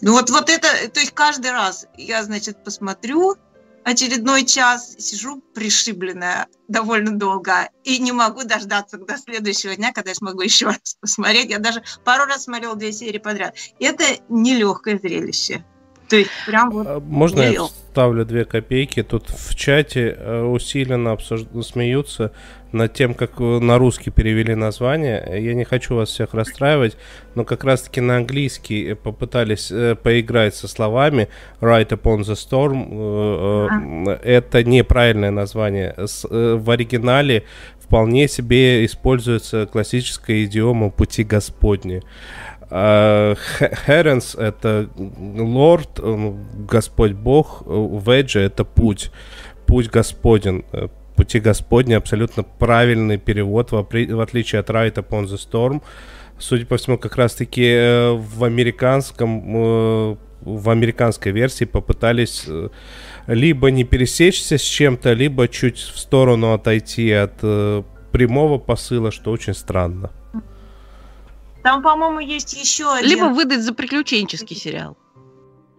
ну вот, вот это, то есть каждый раз я, значит, посмотрю очередной час, сижу пришибленная довольно долго и не могу дождаться до следующего дня, когда я смогу еще раз посмотреть. Я даже пару раз смотрела две серии подряд. Это нелегкое зрелище. То есть прям вот... А, можно я вставлю две копейки? Тут в чате э, усиленно обсуж... смеются над тем, как э, на русский перевели название. Я не хочу вас всех расстраивать, но как раз-таки на английский попытались э, поиграть со словами Right Upon the Storm. Э, это неправильное название. Э, в оригинале вполне себе используется классическая идиома «Пути Господни». Херенс uh, это лорд, Господь Бог, Веджа это путь, путь Господен пути Господни абсолютно правильный перевод, в, в отличие от Right Upon the Storm. Судя по всему, как раз-таки э, в американском э, в американской версии попытались э, либо не пересечься с чем-то, либо чуть в сторону отойти от прямого посыла, что очень странно. Там, по-моему, есть еще один... Либо выдать за приключенческий сериал.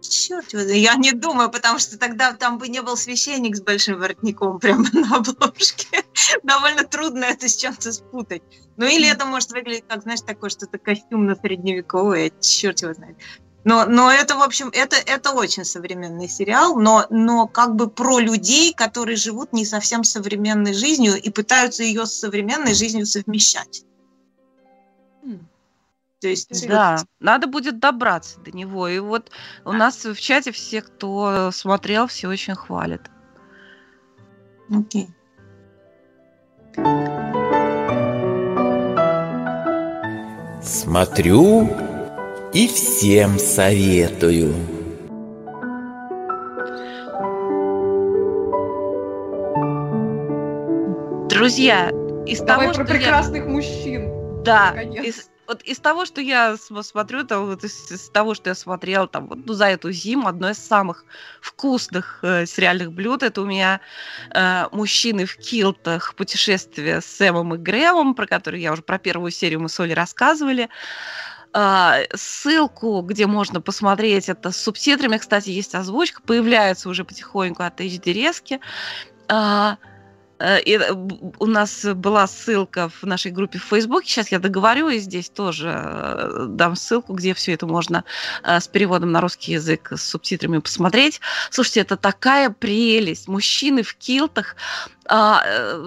Черт, я не думаю, потому что тогда там бы не был священник с большим воротником прямо на обложке. Довольно трудно это с чем-то спутать. Ну или это может выглядеть как, знаешь, такое что-то костюм на средневековое, черт его знает. Но, но это, в общем, это, это очень современный сериал, но, но как бы про людей, которые живут не совсем современной жизнью и пытаются ее с современной жизнью совмещать. То есть, да, надо будет добраться до него. И вот у нас в чате все, кто смотрел, все очень хвалят. Окей. Смотрю и всем советую. Друзья, из Давай того, про что прекрасных я... мужчин. Да, из, вот из того, что я смотрю, там, вот из, из того, что я смотрела там, вот, ну, за эту зиму, одно из самых вкусных э, сериальных блюд это у меня э, мужчины в килтах путешествие с Сэмом и Грэмом, про который я уже про первую серию мы с Олей рассказывали. Uh, ссылку, где можно посмотреть это с субтитрами, кстати, есть озвучка, появляется уже потихоньку от HD резки. Э, и э, у нас была ссылка в нашей группе в Фейсбуке. Сейчас я договорю и здесь тоже э, дам ссылку, где все это можно с переводом на русский язык с субтитрами посмотреть. Слушайте, это такая прелесть. Мужчины в килтах. А,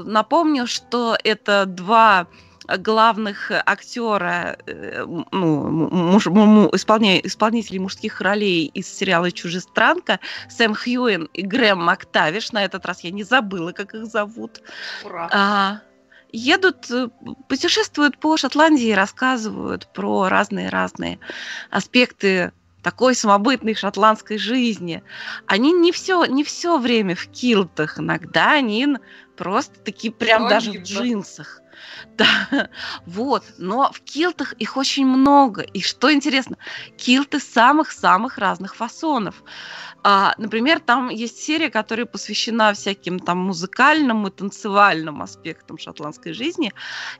напомню, что это два главных актера, э, ну, муж, му, исполня, исполнителей мужских ролей из сериала «Чужестранка», Сэм Хьюин и Грэм Мактавиш. На этот раз я не забыла, как их зовут. Ура. А, едут, э, путешествуют по Шотландии, рассказывают про разные-разные аспекты такой самобытной шотландской жизни. Они не все, не все время в килтах, иногда они просто такие прям Ну, даже в джинсах. Да, вот, но в килтах их очень много. И что интересно, килты самых-самых разных фасонов. А, например, там есть серия, которая посвящена всяким там музыкальным и танцевальным аспектам шотландской жизни.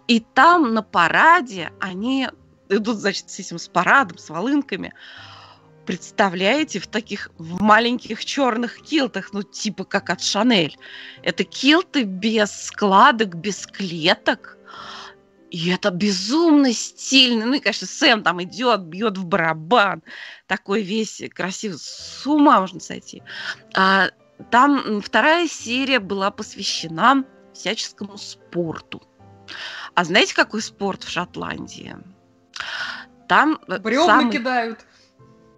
И там на параде они идут, значит, с этим с парадом, с волынками. Представляете, в таких в маленьких черных килтах, ну типа как от Шанель. Это килты без складок, без клеток. И это безумно стильно. Ну и, конечно, Сэм там идет, бьет в барабан. Такой весь красивый. С ума можно сойти. А, там вторая серия была посвящена всяческому спорту. А знаете, какой спорт в Шотландии? Там э, Бревна самый- кидают.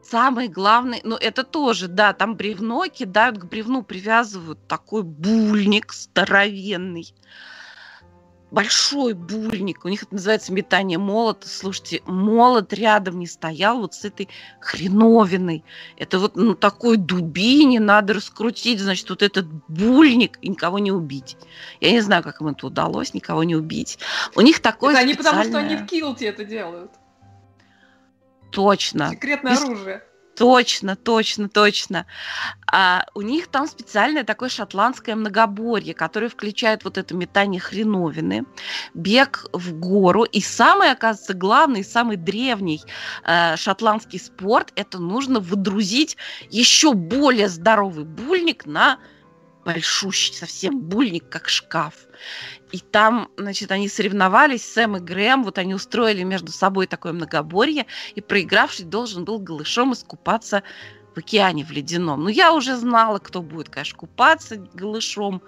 Самый главный, ну это тоже, да, там бревно кидают, к бревну привязывают такой бульник здоровенный. Большой бульник, у них это называется метание молота. Слушайте, молот рядом не стоял вот с этой хреновиной. Это вот ну, такой дубине надо раскрутить, значит, вот этот бульник и никого не убить. Я не знаю, как им это удалось, никого не убить. У них такое Это они потому, что они специальное- в килте это делают. Точно. Секретное Без- оружие. Точно, точно, точно. А у них там специальное такое шотландское многоборье, которое включает вот это метание хреновины, бег в гору. И самый, оказывается, главный, самый древний э, шотландский спорт – это нужно выдрузить еще более здоровый бульник на большущий совсем бульник, как шкаф. И там, значит, они соревновались, Сэм и Грэм, вот они устроили между собой такое многоборье, и проигравший должен был голышом искупаться в океане в ледяном. Ну, я уже знала, кто будет, конечно, купаться голышом.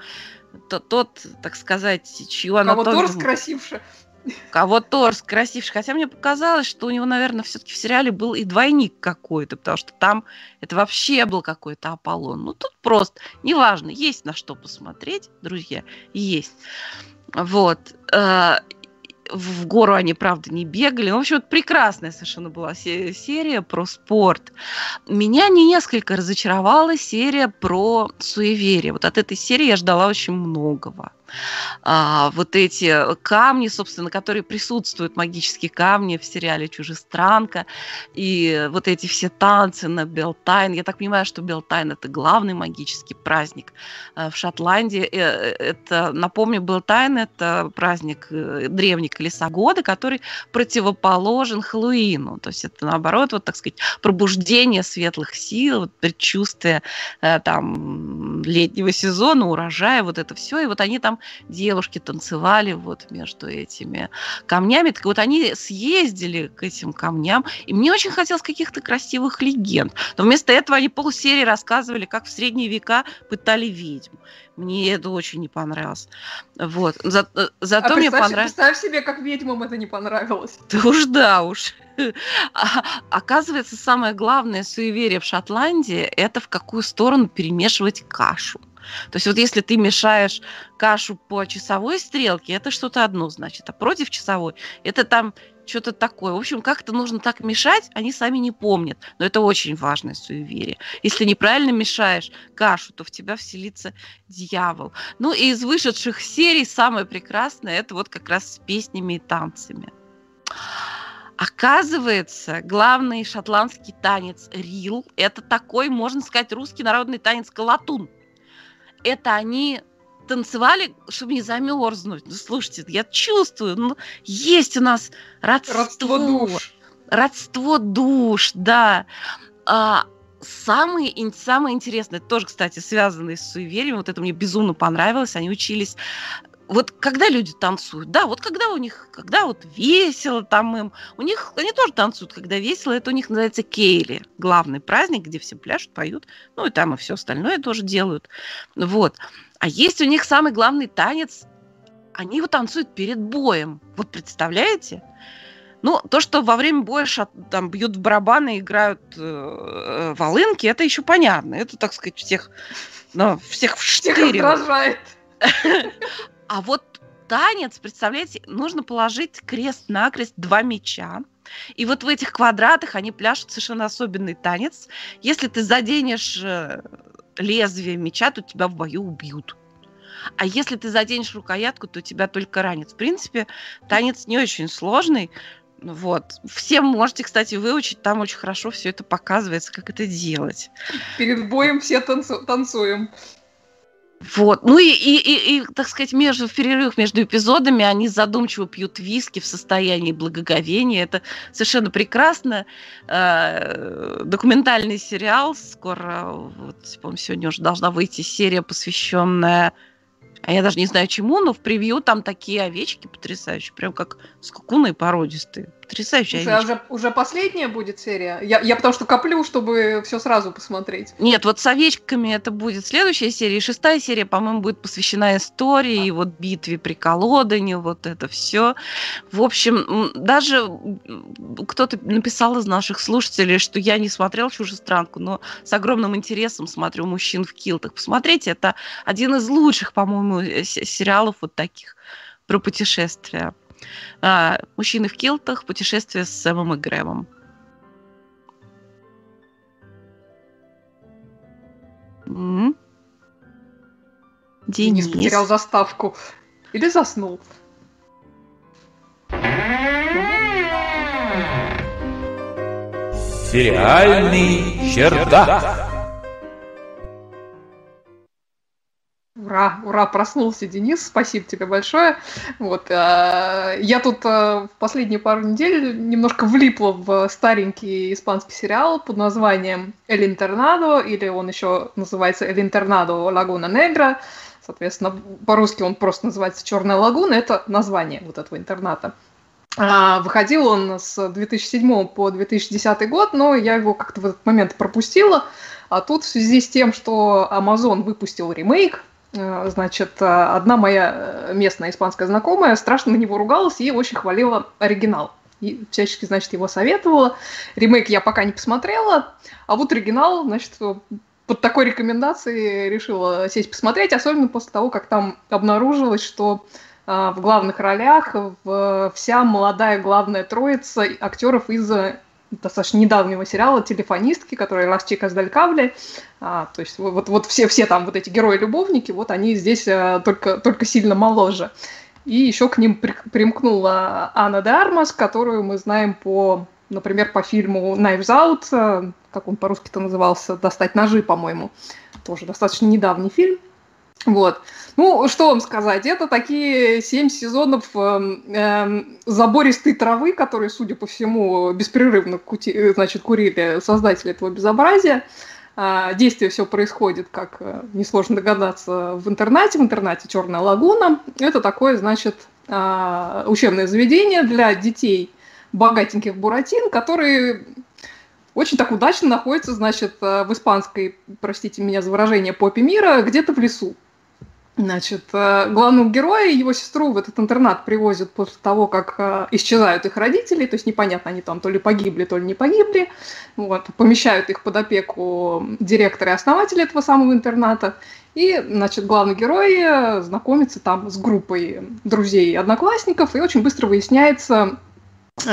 То- Тот, так сказать, чью Кого анатомию... торс красивше. Кого торс красивший. Хотя мне показалось, что у него, наверное, все-таки в сериале был и двойник какой-то, потому что там это вообще был какой-то Аполлон. Ну, тут просто, неважно, есть на что посмотреть, друзья, есть. Вот. э, В гору они, правда, не бегали. Ну, в общем, это прекрасная совершенно была се- серия про спорт. Меня не несколько разочаровала серия про суеверие. Вот от этой серии я ждала очень многого а, вот эти камни, собственно, которые присутствуют, магические камни в сериале «Чужестранка», и вот эти все танцы на Белтайн. Я так понимаю, что Белтайн – это главный магический праздник э, в Шотландии. Э, э, Это, напомню, Белтайн – это праздник э, древней колеса года, который противоположен Хэллоуину. То есть это, наоборот, вот, так сказать, пробуждение светлых сил, вот, предчувствие э, там летнего сезона, урожая, вот это все. И вот они там девушки танцевали вот между этими камнями. Так вот они съездили к этим камням, и мне очень хотелось каких-то красивых легенд. Но вместо этого они полсерии рассказывали, как в средние века пытали ведьм. Мне это очень не понравилось. Вот. За- э, зато а мне понравилось... представь себе, как ведьмам это не понравилось. Да уж да уж. А, Оказывается, самое главное суеверие в Шотландии – это в какую сторону перемешивать кашу. То есть вот если ты мешаешь кашу по часовой стрелке, это что-то одно значит, а против часовой – это там что-то такое. В общем, как-то нужно так мешать, они сами не помнят. Но это очень важное суеверие. Если неправильно мешаешь кашу, то в тебя вселится дьявол. Ну и из вышедших серий самое прекрасное – это вот как раз с песнями и танцами. Оказывается, главный шотландский танец рил – это такой, можно сказать, русский народный танец колотун. Это они танцевали, чтобы не замерзнуть. Ну, слушайте, я чувствую, ну, есть у нас родство. Родство душ. Родство душ, да. А, самые, самое интересное, тоже, кстати, связанное с суеверием, вот это мне безумно понравилось, они учились вот когда люди танцуют, да, вот когда у них, когда вот весело там им, у них, они тоже танцуют, когда весело, это у них называется кейли, главный праздник, где все пляшут, поют, ну и там и все остальное тоже делают, вот. А есть у них самый главный танец, они его танцуют перед боем. Вот представляете? Ну, то, что во время боя шат, там бьют в барабаны, играют э, э волынки, это еще понятно. Это, так сказать, всех, ну, всех вштырило. А вот танец, представляете, нужно положить крест-накрест два меча. И вот в этих квадратах они пляшут совершенно особенный танец. Если ты заденешь э, лезвие меча, то тебя в бою убьют. А если ты заденешь рукоятку, то тебя только ранит. В принципе, танец не очень сложный. Вот. Все можете, кстати, выучить. Там очень хорошо все это показывается, как это делать. Перед боем все танцу- танцуем. Вот. Ну и, и, и, и, так сказать, между, в перерывах между эпизодами они задумчиво пьют виски в состоянии благоговения. Это совершенно прекрасно. Э, документальный сериал. Скоро, вот, по-моему, сегодня уже должна выйти серия, посвященная а я даже не знаю чему, но в превью там такие овечки потрясающие, прям как скакуны породистые. Потрясающая Слушай, а уже, уже последняя будет серия? Я, я потому что коплю, чтобы все сразу посмотреть. Нет, вот с овечками это будет следующая серия. И шестая серия, по-моему, будет посвящена истории, и вот битве при Колодане, вот это все. В общем, даже кто-то написал из наших слушателей, что я не смотрел «Чужестранку», но с огромным интересом смотрю «Мужчин в килтах». Посмотрите, это один из лучших, по-моему, сериалов вот таких про путешествия. А, «Мужчины в килтах. Путешествие с Сэмом и Грэмом». Денис. Денис потерял заставку. Или заснул. Сериальный чердак. Ура, ура, проснулся Денис, спасибо тебе большое. Вот, э, я тут э, в последние пару недель немножко влипла в старенький испанский сериал под названием «Эль Интернадо», или он еще называется «Эль Интернадо Лагуна Негра». Соответственно, по-русски он просто называется «Черная лагуна», это название вот этого интерната. А, выходил он с 2007 по 2010 год, но я его как-то в этот момент пропустила. А тут в связи с тем, что Amazon выпустил ремейк, значит, э, одна моя э, местная испанская знакомая страшно на него ругалась и очень хвалила оригинал. И всячески, значит, его советовала. Ремейк я пока не посмотрела, а вот оригинал, значит, под такой рекомендацией решила сесть посмотреть, особенно после того, как там обнаружилось, что в главных ролях вся молодая главная троица актеров из достаточно недавнего сериала «Телефонистки», который «Лас Чикас Дель Кабле». А, то есть вот, вот все, все там вот эти герои-любовники, вот они здесь а, только, только сильно моложе. И еще к ним при, примкнула Анна де Армас, которую мы знаем по, например, по фильму «Knives Out», а, как он по-русски-то назывался, «Достать ножи», по-моему. Тоже достаточно недавний фильм. Вот. Ну, что вам сказать, это такие семь сезонов э, э, забористой травы, которые, судя по всему, беспрерывно кути, значит, курили создатели этого безобразия. Э, действие все происходит, как э, несложно догадаться, в интернате, в интернате Черная лагуна. Это такое, значит, э, учебное заведение для детей богатеньких буратин, которые очень так удачно находятся, значит, э, в испанской, простите меня за выражение, попе мира, где-то в лесу. Значит, э, главного героя и его сестру в этот интернат привозят после того, как э, исчезают их родители, то есть непонятно, они там то ли погибли, то ли не погибли. Вот, помещают их под опеку директора и основателя этого самого интерната. И, значит, главный герой э, знакомится там с группой друзей и одноклассников, и очень быстро выясняется,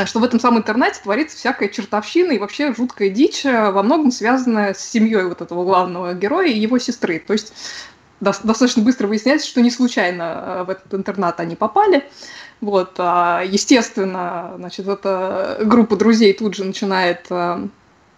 что в этом самом интернате творится всякая чертовщина и вообще жуткая дичь, во многом связанная с семьей вот этого главного героя и его сестры. То есть достаточно быстро выясняется, что не случайно э, в этот интернат они попали. Вот, а, естественно, значит, эта группа друзей тут же начинает э,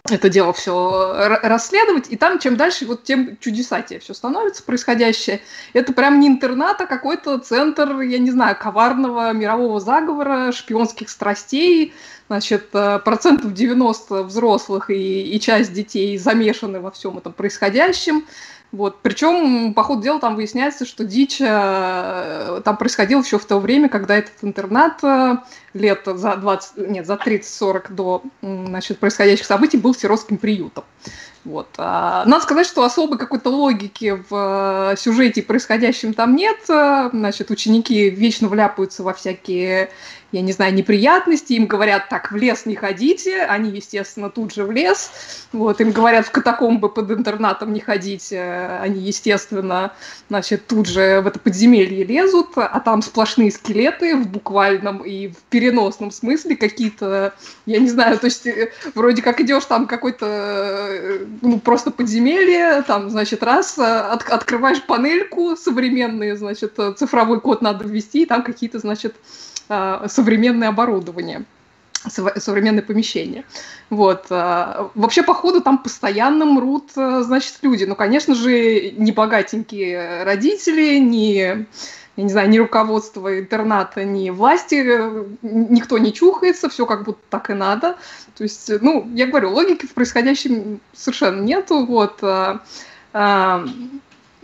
это дело все расследовать, и там чем дальше, вот тем чудесатее все становится происходящее. Это прям не интернат, а какой-то центр, я не знаю, коварного мирового заговора, шпионских страстей, значит, э, процентов 90 взрослых и, и часть детей замешаны во всем этом происходящем. Вот. Причем, по ходу дела, там выясняется, что дичь э, там происходила еще в то время, когда этот интернат э, лет за 20, нет, за 30-40 до значит, происходящих событий был сиротским приютом. Вот. А, надо сказать, что особой какой-то логики в э, сюжете происходящем там нет. Значит, ученики вечно вляпаются во всякие я не знаю, неприятности, им говорят, так, в лес не ходите, они, естественно, тут же в лес, вот, им говорят, в катакомбы под интернатом не ходите, они, естественно, значит, тут же в это подземелье лезут, а там сплошные скелеты в буквальном и в переносном смысле какие-то, я не знаю, то есть э, вроде как идешь там какой-то, э, ну, просто подземелье, там, значит, раз, э, от, открываешь панельку современные, значит, цифровой код надо ввести, и там какие-то, значит, современное оборудование современное помещение. Вот. А, вообще, походу, там постоянно мрут, а, значит, люди. Ну, конечно же, не богатенькие родители, не, я не знаю, ни руководство интерната, ни власти, никто не чухается, все как будто так и надо. То есть, ну, я говорю, логики в происходящем совершенно нету. Вот.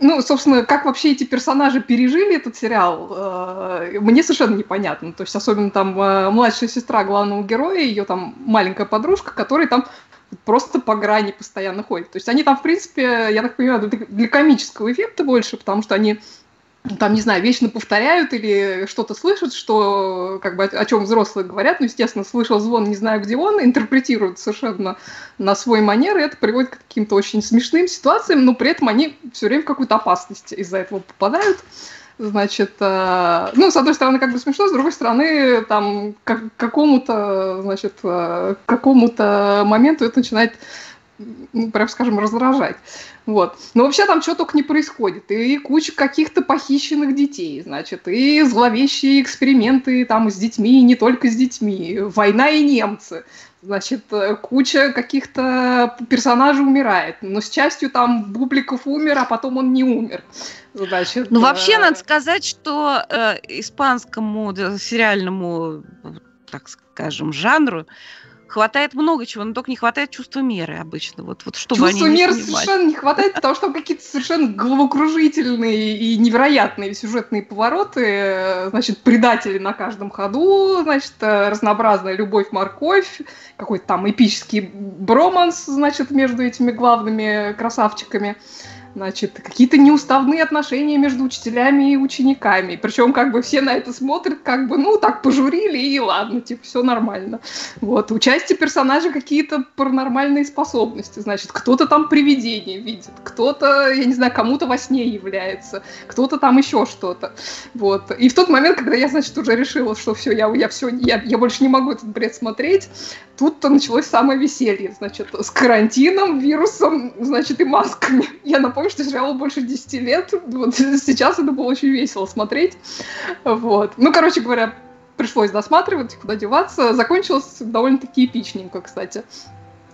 Ну, собственно, как вообще эти персонажи пережили этот сериал, э, мне совершенно непонятно. То есть, особенно там э, младшая сестра главного героя, ее там маленькая подружка, которая там просто по грани постоянно ходит. То есть они там, в принципе, я так понимаю, для комического эффекта больше, потому что они там, не знаю, вечно повторяют или что-то слышат, что как бы о чем взрослые говорят, ну, естественно, слышал звон, не знаю, где он, интерпретируют совершенно на свой манер, и это приводит к каким-то очень смешным ситуациям, но при этом они все время в какую-то опасность из-за этого попадают. Значит, э, ну, с одной стороны, как бы смешно, с другой стороны, там, к какому-то, значит, э, какому-то моменту это начинает ну, прям скажем, раздражать. Вот. Но вообще там что только не происходит. И куча каких-то похищенных детей, значит, и зловещие эксперименты там с детьми, и не только с детьми. Война и немцы. Значит, куча каких-то персонажей умирает. Но с частью там Бубликов умер, а потом он не умер. Значит, ну, вообще, э... надо сказать, что э, испанскому сериальному, так скажем, жанру хватает много чего, но только не хватает чувства меры обычно. Вот, вот чтобы Чувства меры совершенно не хватает, потому что какие-то совершенно головокружительные и невероятные сюжетные повороты. Значит, предатели на каждом ходу, значит, разнообразная любовь-морковь, какой-то там эпический броманс, значит, между этими главными красавчиками значит, какие-то неуставные отношения между учителями и учениками. Причем как бы все на это смотрят, как бы, ну, так пожурили, и ладно, типа, все нормально. Вот, у части персонажей какие-то паранормальные способности, значит, кто-то там привидение видит, кто-то, я не знаю, кому-то во сне является, кто-то там еще что-то. Вот. И в тот момент, когда я, значит, уже решила, что все, я, я все, я, я больше не могу этот бред смотреть, тут-то началось самое веселье, значит, с карантином, вирусом, значит, и масками. Я напомню, что сериалу больше 10 лет, вот сейчас это было очень весело смотреть, вот. Ну, короче говоря, пришлось досматривать, куда деваться. Закончилось довольно-таки эпичненько, кстати.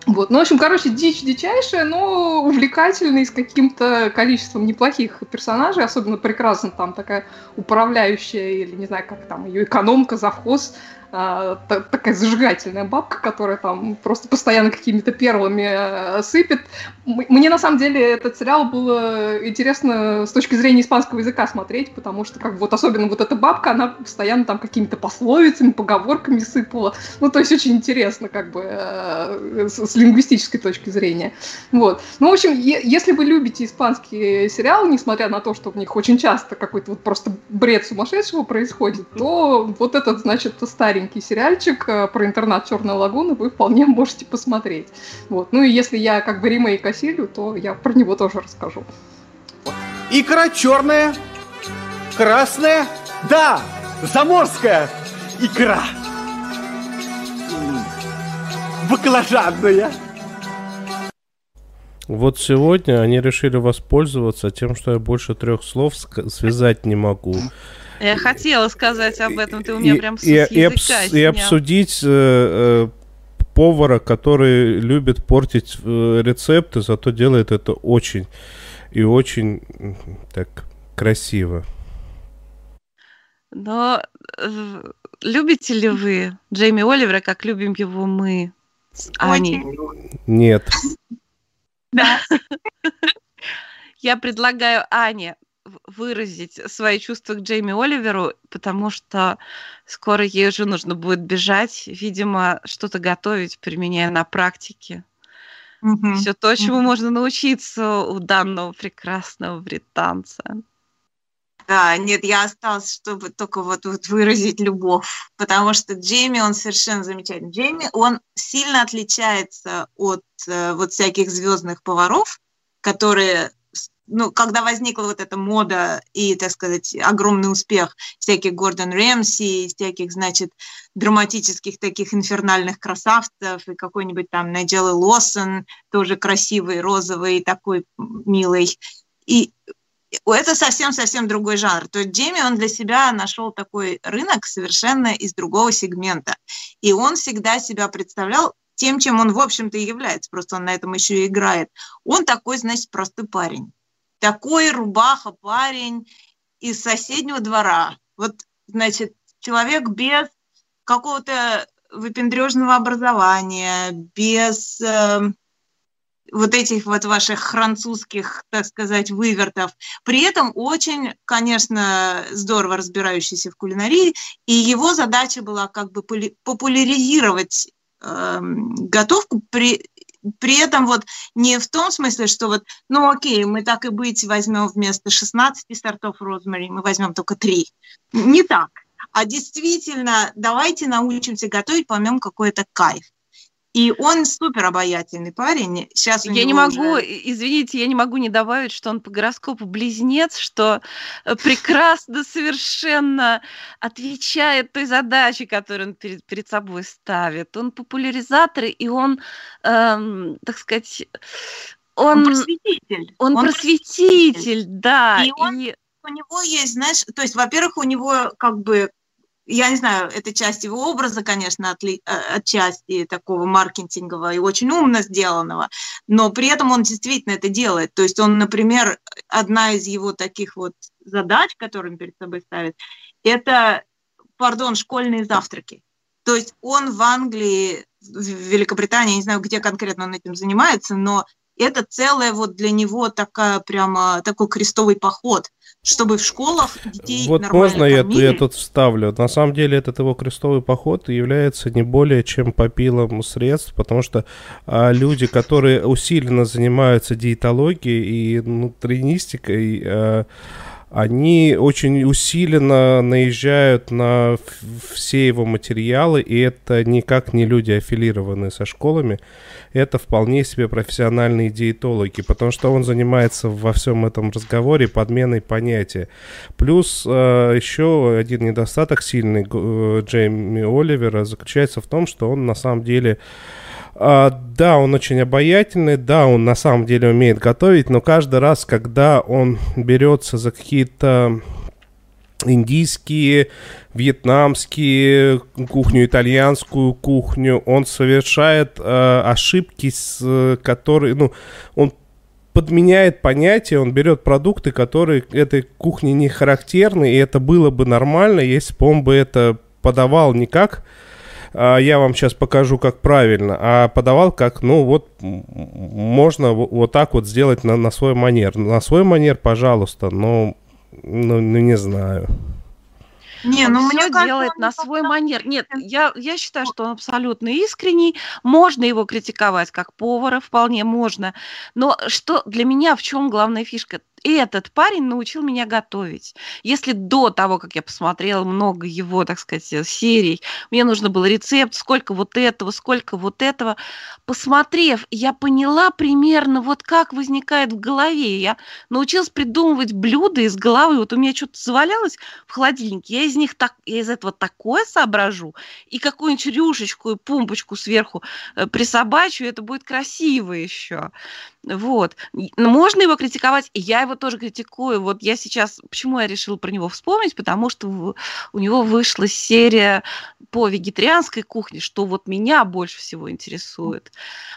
Вот. Ну, в общем, короче, дичь дичайшая, но увлекательная, с каким-то количеством неплохих персонажей, особенно прекрасно там такая управляющая, или не знаю, как там, ее экономка, завхоз, а, такая зажигательная бабка, которая там просто постоянно какими-то перлами э, сыпет. Мне на самом деле этот сериал было интересно с точки зрения испанского языка смотреть, потому что как бы вот особенно вот эта бабка, она постоянно там какими-то пословицами, поговорками сыпала. Ну, то есть очень интересно как бы э, с, с лингвистической точки зрения. Вот. Ну, в общем, если вы любите испанские сериалы, несмотря на то, что в них очень часто какой-то вот просто бред сумасшедшего происходит, то вот этот, значит, старый маленький сериальчик э, про интернат Черная лагуна вы вполне можете посмотреть. Вот. Ну и если я как бы ремейк осилю, то я про него тоже расскажу. Икра черная, красная, да, заморская икра. Баклажанная. Вот сегодня они решили воспользоваться тем, что я больше трех слов связать не могу. Я хотела сказать об этом, ты у меня и, прям с, и, с языка и, и обсудить э, э, повара, который любит портить э, рецепты, зато делает это очень и очень так красиво. Но э, любите ли вы Джейми Оливера, как любим его мы Аней? Нет. Да. Я предлагаю Ане выразить свои чувства к Джейми Оливеру, потому что скоро ей уже нужно будет бежать, видимо, что-то готовить, применяя на практике. Мгм. Все то, чему Мгм. можно научиться у данного прекрасного британца. Да, нет, я осталась, чтобы только вот, вот выразить любовь, потому что Джейми, он совершенно замечательный. Джейми, он сильно отличается от э, вот всяких звездных поваров, которые, ну, когда возникла вот эта мода и, так сказать, огромный успех всяких Гордон Рэмси, всяких, значит, драматических таких инфернальных красавцев и какой-нибудь там Найджелы Лосон, тоже красивый, розовый, такой милый. И это совсем-совсем другой жанр. То есть Джейми, он для себя нашел такой рынок совершенно из другого сегмента. И он всегда себя представлял тем, чем он, в общем-то, и является. Просто он на этом еще и играет. Он такой, значит, простой парень. Такой рубаха парень из соседнего двора. Вот, значит, человек без какого-то выпендрежного образования, без э, вот этих вот ваших французских, так сказать, вывертов. При этом очень, конечно, здорово разбирающийся в кулинарии, и его задача была как бы популяризировать эм, готовку при при этом вот не в том смысле, что вот, ну окей, мы так и быть возьмем вместо 16 сортов розмари, мы возьмем только 3. Не так. А действительно, давайте научимся готовить, поймем какой-то кайф. И он супер обаятельный парень. Сейчас Я не могу, уже- извините, я не могу не добавить, что он по гороскопу близнец, что э, прекрасно совершенно отвечает той задаче, которую он перед, перед собой ставит. Он популяризатор, и он, эм, так сказать, он он, просветитель. он просветитель, да. И он- и- у него есть, знаешь, то есть, во-первых, у него как бы, я не знаю, это часть его образа, конечно, отли- э, отчасти такого маркетингового и очень умно сделанного, но при этом он действительно это делает. То есть он, например, одна из его таких вот задач, которые он перед собой ставит, это, пардон, школьные завтраки. То есть он в Англии, в Великобритании, не знаю, где конкретно он этим занимается, но это целая вот для него такая прямо такой крестовый поход, чтобы в школах детей Вот нормально можно я, я тут вставлю. На самом деле этот его крестовый поход является не более чем попилом средств, потому что а, люди, которые усиленно занимаются диетологией и нутринистикой, а, они очень усиленно наезжают на все его материалы, и это никак не люди, аффилированные со школами, это вполне себе профессиональные диетологи, потому что он занимается во всем этом разговоре подменой понятия. Плюс э, еще один недостаток сильный э, Джейми Оливера заключается в том, что он на самом деле да, он очень обаятельный, да, он на самом деле умеет готовить, но каждый раз, когда он берется за какие-то индийские, вьетнамские, кухню, итальянскую кухню, он совершает э, ошибки, с, э, которые, ну, он подменяет понятие, он берет продукты, которые этой кухне не характерны, и это было бы нормально, если бы он бы это подавал не как а, я вам сейчас покажу, как правильно, а подавал как, ну вот, можно во- вот так вот сделать на, на свой манер. На свой манер, пожалуйста, но, ну, ну, не знаю. Не, Он ну всё мне кажется, делает он на свой манер. Нет, я, я считаю, что он абсолютно искренний. Можно его критиковать как повара, вполне можно. Но что для меня, в чем главная фишка? Этот парень научил меня готовить. Если до того, как я посмотрела много его, так сказать, серий, мне нужно было рецепт, сколько вот этого, сколько вот этого, посмотрев, я поняла примерно вот как возникает в голове. Я научилась придумывать блюда из головы. Вот у меня что-то завалялось в холодильнике, я из них так, я из этого такое соображу, и какую-нибудь рюшечку и пумпочку сверху э, присобачу, это будет красиво еще. Вот. Но Можно его критиковать, я его тоже критикую. Вот я сейчас, почему я решила про него вспомнить, потому что у него вышла серия по вегетарианской кухне, что вот меня больше всего интересует.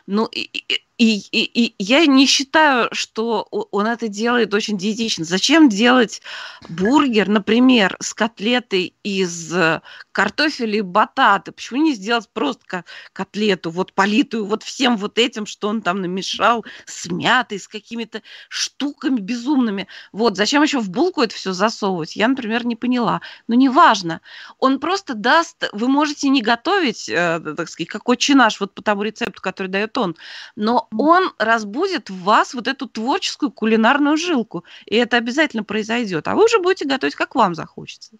Ну, и, и- и, и- и я не считаю, что он это делает очень диетично. Зачем делать бургер, например, с котлетой из э, картофеля и батата? Почему не сделать просто ко- котлету, вот политую вот всем вот этим, что он там намешал, с мятой, с какими-то штуками безумными? Вот, зачем еще в булку это все засовывать? Я, например, не поняла. Но неважно. Он просто даст... Вы можете не готовить, э, так сказать, как отче наш, вот по тому рецепту, который дает он, но но он разбудит в вас вот эту творческую кулинарную жилку, и это обязательно произойдет. А вы уже будете готовить, как вам захочется.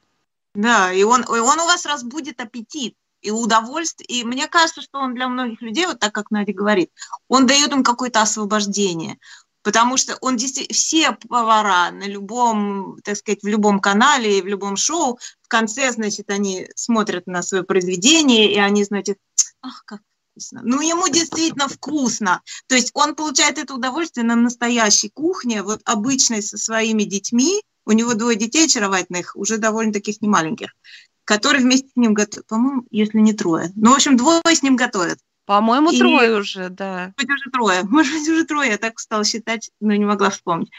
Да, и он, и он у вас разбудит аппетит и удовольствие. И мне кажется, что он для многих людей, вот так как Надя говорит, он дает им какое-то освобождение. Потому что он действительно, все повара на любом, так сказать, в любом канале, в любом шоу, в конце, значит, они смотрят на свое произведение, и они, значит, ах, как вкусно. Ну, ему действительно вкусно. То есть он получает это удовольствие на настоящей кухне, вот обычной со своими детьми. У него двое детей очаровательных, уже довольно таких немаленьких, которые вместе с ним готовят. По-моему, если не трое. Ну, в общем, двое с ним готовят. По-моему, И- трое уже, да. Может быть, уже трое. Может быть, уже трое. Я так стала считать, но не могла вспомнить.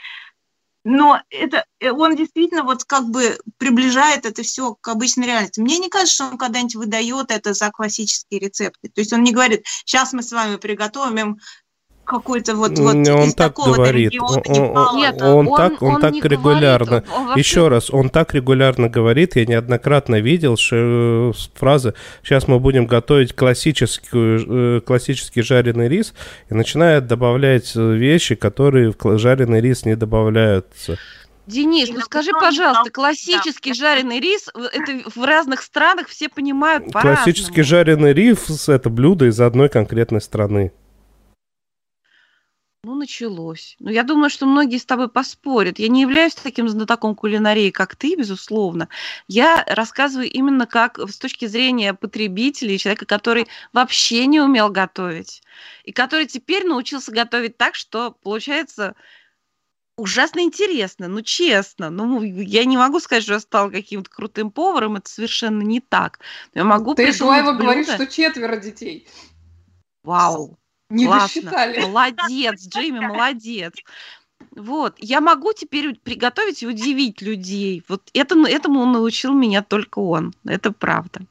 Но это, э, он действительно вот как бы приближает это все к обычной реальности. Мне не кажется, что он когда-нибудь выдает это за классические рецепты. То есть он не говорит, сейчас мы с вами приготовим какой-то вот, вот он из так говорит. региона Он- он- Непала. Нет, он он, так- он так не регулярно. говорит, он вообще- Еще раз, он так регулярно говорит, я неоднократно видел ш- фразы «сейчас мы будем готовить классическую, э, классический жареный рис» и начинает добавлять э, вещи, которые в жареный рис не добавляются. Денис, ну скажи, пожалуйста, да. классический жареный рис, в- это в разных странах все понимают по-разному. Классический жареный рис – это блюдо из одной конкретной страны. Ну, началось. Ну, я думаю, что многие с тобой поспорят. Я не являюсь таким знатоком кулинарии, как ты, безусловно. Я рассказываю именно как с точки зрения потребителя и человека, который вообще не умел готовить. И который теперь научился готовить так, что получается ужасно интересно, ну честно. Ну, я не могу сказать, что я стала каким-то крутым поваром, это совершенно не так. Я могу Ты, придумать Шуаева, говоришь, блюдо. что четверо детей. Вау, Не Классно. досчитали. Молодец, Джейми, молодец. Вот, я могу теперь приготовить и удивить людей. Вот это, этому научил меня только он. Это правда.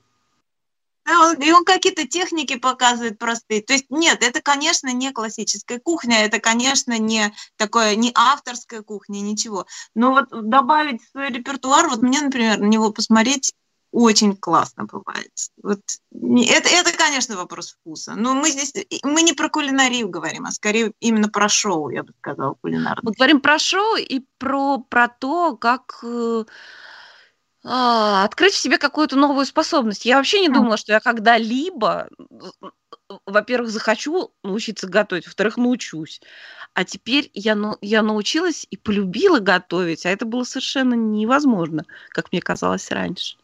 Да, он- и он какие-то техники показывает простые. То есть нет, это, конечно, не классическая кухня, это, конечно, не такое, не авторская кухня, ничего. Но вот добавить в свой репертуар, вот мне, например, на него посмотреть очень классно бывает. Вот это, это, конечно, вопрос вкуса. Но мы здесь, мы не про кулинарию говорим, а скорее именно про шоу, я бы сказала, кулинарное. Мы говорим про шоу и про, про то, как э, а, открыть в себе какую-то новую способность. Я вообще не думала, что я когда-либо, во-первых, захочу научиться готовить, во-вторых, научусь. А теперь я, ну, я научилась и полюбила готовить, а это было совершенно невозможно, как мне казалось раньше.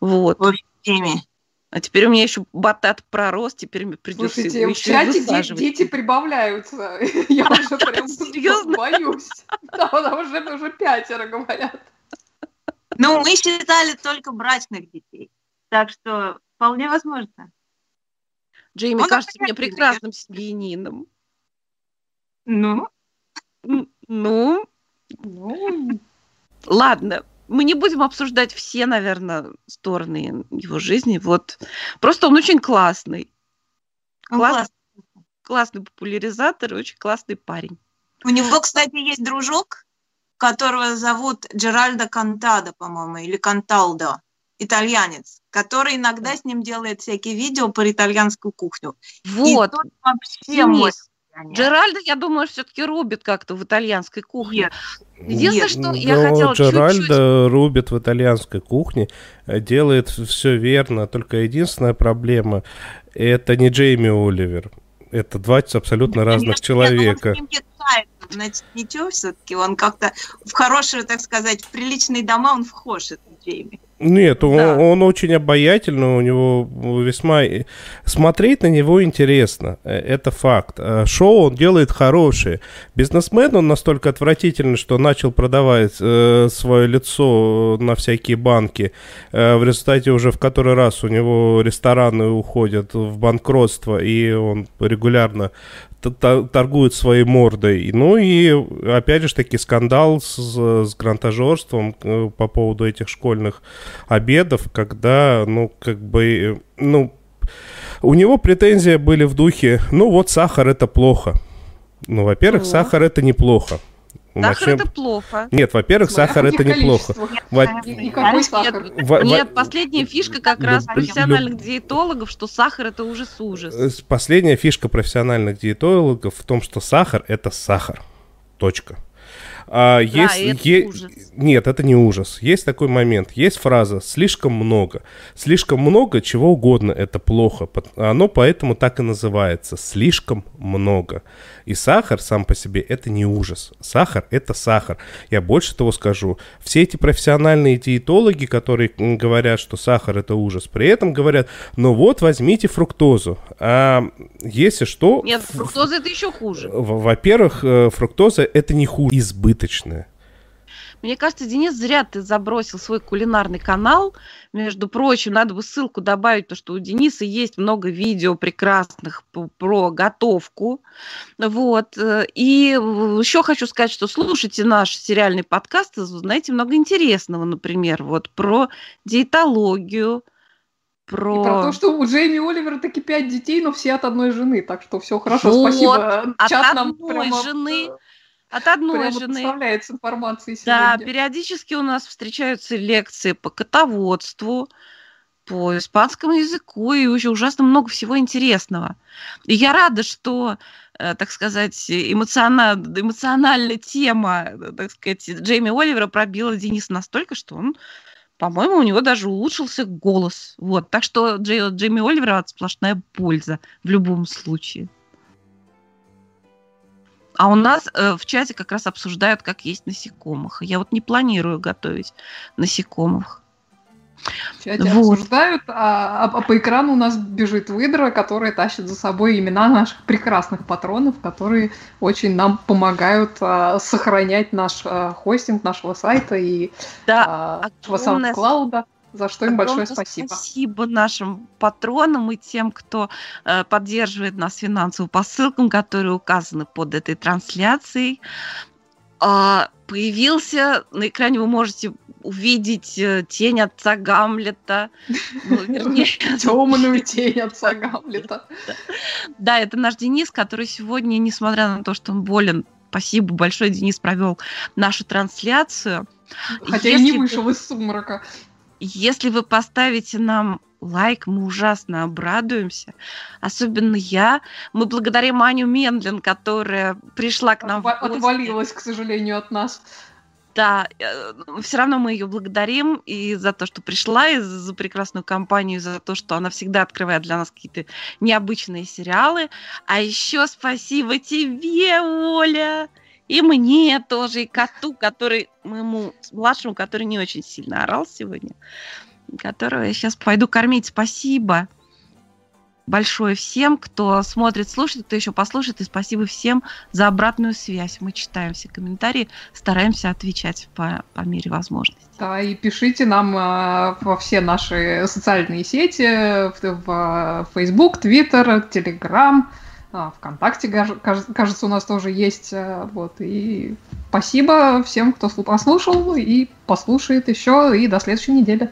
Вот. В теме. А теперь у меня еще батат пророс, теперь мне придется Слушайте, его в еще и чате высаживать. дети прибавляются. Я уже прям Серьезно? боюсь. Да, это уже пятеро говорят. Ну, мы считали только брачных детей. Так что вполне возможно. Джейми Он кажется мне прекрасным семьянином. Ну, Ну, Ну, ладно. Мы не будем обсуждать все, наверное, стороны его жизни. Вот. Просто он очень классный. он Класс. классный. Классный популяризатор и очень классный парень. У него, кстати, есть дружок, которого зовут Джеральдо Кантадо, по-моему, или Канталдо, итальянец, который иногда с ним делает всякие видео про итальянскую кухню. И Вот. тот вообще Денис, мой Джеральдо, я думаю, все-таки рубит как-то в итальянской кухне. Нет. Единственное, что я Но хотела чуть-чуть... Джеральдо рубит в итальянской кухне, э, делает все верно, только единственная проблема – это не Джейми Оливер. Это два абсолютно разных Конечно, человека. нет, не Значит, ничего, все-таки он как-то в хорошие, так сказать, в приличные дома он вхож, этот Джейми. Нет, он, Да. он очень обаятельный, у него весьма... Смотреть на него интересно, э, это факт. Э, Шоу он делает хорошие. Бизнесмен он настолько отвратительный, что начал продавать э, свое лицо на всякие банки. Э, в результате уже в который раз у него рестораны уходят в банкротство, и он регулярно т- т- торгует своей мордой. Ну и опять же таки скандал с, с грантажерством э, по поводу этих школьных обедов, когда, ну, как бы, э, ну, у него претензии были в духе, ну вот сахар это плохо. Ну, во-первых, Ну. сахар это неплохо. Сахар это плохо. Нет, во-первых, сахар это неплохо. количествах. Во- И, и какой Нет, сахар? Нет, последняя фишка как раз профессиональных диетологов, что сахар это ужас-ужас. Э, с- Последняя фишка профессиональных диетологов в том, что сахар это сахар. Точка. А есть, и это е- ужас. Нет, это не ужас. Есть такой момент. Есть фраза «слишком много». Слишком много чего угодно это плохо. Оно поэтому так и называется. Слишком много. И сахар сам по себе это не ужас. Сахар это сахар. Я больше того скажу. Все эти профессиональные диетологи, которые говорят, что сахар это ужас, при этом говорят, ну вот возьмите фруктозу. А если что... Нет, фруктоза это еще хуже. Во-первых, э, фруктоза это не хуже, избыточная. Мне кажется, Денис, зря ты забросил свой кулинарный канал. Между прочим, надо бы ссылку добавить, потому что у Дениса есть много видео прекрасных про готовку. Вот. э, И еще хочу сказать, что слушайте наш сериальный подкаст, и узнаете много интересного, например, вот про диетологию, И про то, что у Джейми Оливера таки пять детей, но все от одной жены. Так что все хорошо, Вот, спасибо. от Чат нам одной прямо, жены, э, От одной прямо жены. доставляет с информацией Да, сегодня. периодически у нас встречаются лекции по котоводству, по испанскому языку и еще ужасно много всего интересного. И я рада, что, э, так сказать, эмоциона- эмоциональная тема, так сказать, Джейми Оливера пробила Дениса настолько, что он, по-моему, у него даже улучшился голос. Вот. Так что Джей- Джейми Оливера от сплошная польза в любом случае. А у нас э, в чате как раз обсуждают, как есть насекомых. Я вот не планирую готовить насекомых. В чате Вот. обсуждают, а, а- а по экрану у нас бежит выдра, которая тащит за собой имена наших прекрасных патронов, которые очень нам помогают а, сохранять наш а, хостинг нашего сайта и Да, а, нашего огромное SoundCloud, за что им большое спасибо. Спасибо нашим патронам и тем, кто э, поддерживает нас финансово по ссылкам, которые указаны под этой трансляцией. А, появился на экране, вы можете увидеть э, тень отца Гамлета. Ну, вернее, Темную тень отца Гамлета. Да, это наш Денис, который сегодня, несмотря на то, что он болен, спасибо большое, Денис провел нашу трансляцию. Хотя и Если не вышел из сумрака. Если вы поставите нам лайк, мы ужасно обрадуемся. Особенно я. Мы благодарим Аню Мендлин, которая пришла к нам Отва-. Отвалилась, к сожалению, от нас. Да, все равно мы ее благодарим и за то, что пришла, и за за прекрасную компанию, и за то, что она всегда открывает для нас какие-то необычные сериалы. А еще спасибо тебе, Оля, и мне тоже, и коту, который моему младшему, который не очень сильно орал сегодня, которого я сейчас пойду кормить. Спасибо большое всем, кто смотрит, слушает, кто еще послушает, и спасибо всем за обратную связь. Мы читаем все комментарии, стараемся отвечать по, по мере возможности. Да, и пишите нам э, во все наши социальные сети, в, в Facebook, Twitter, Telegram, а, ВКонтакте, кажется, у нас тоже есть. э, Вот, и спасибо всем, кто слу- послушал и послушает еще, и до следующей недели.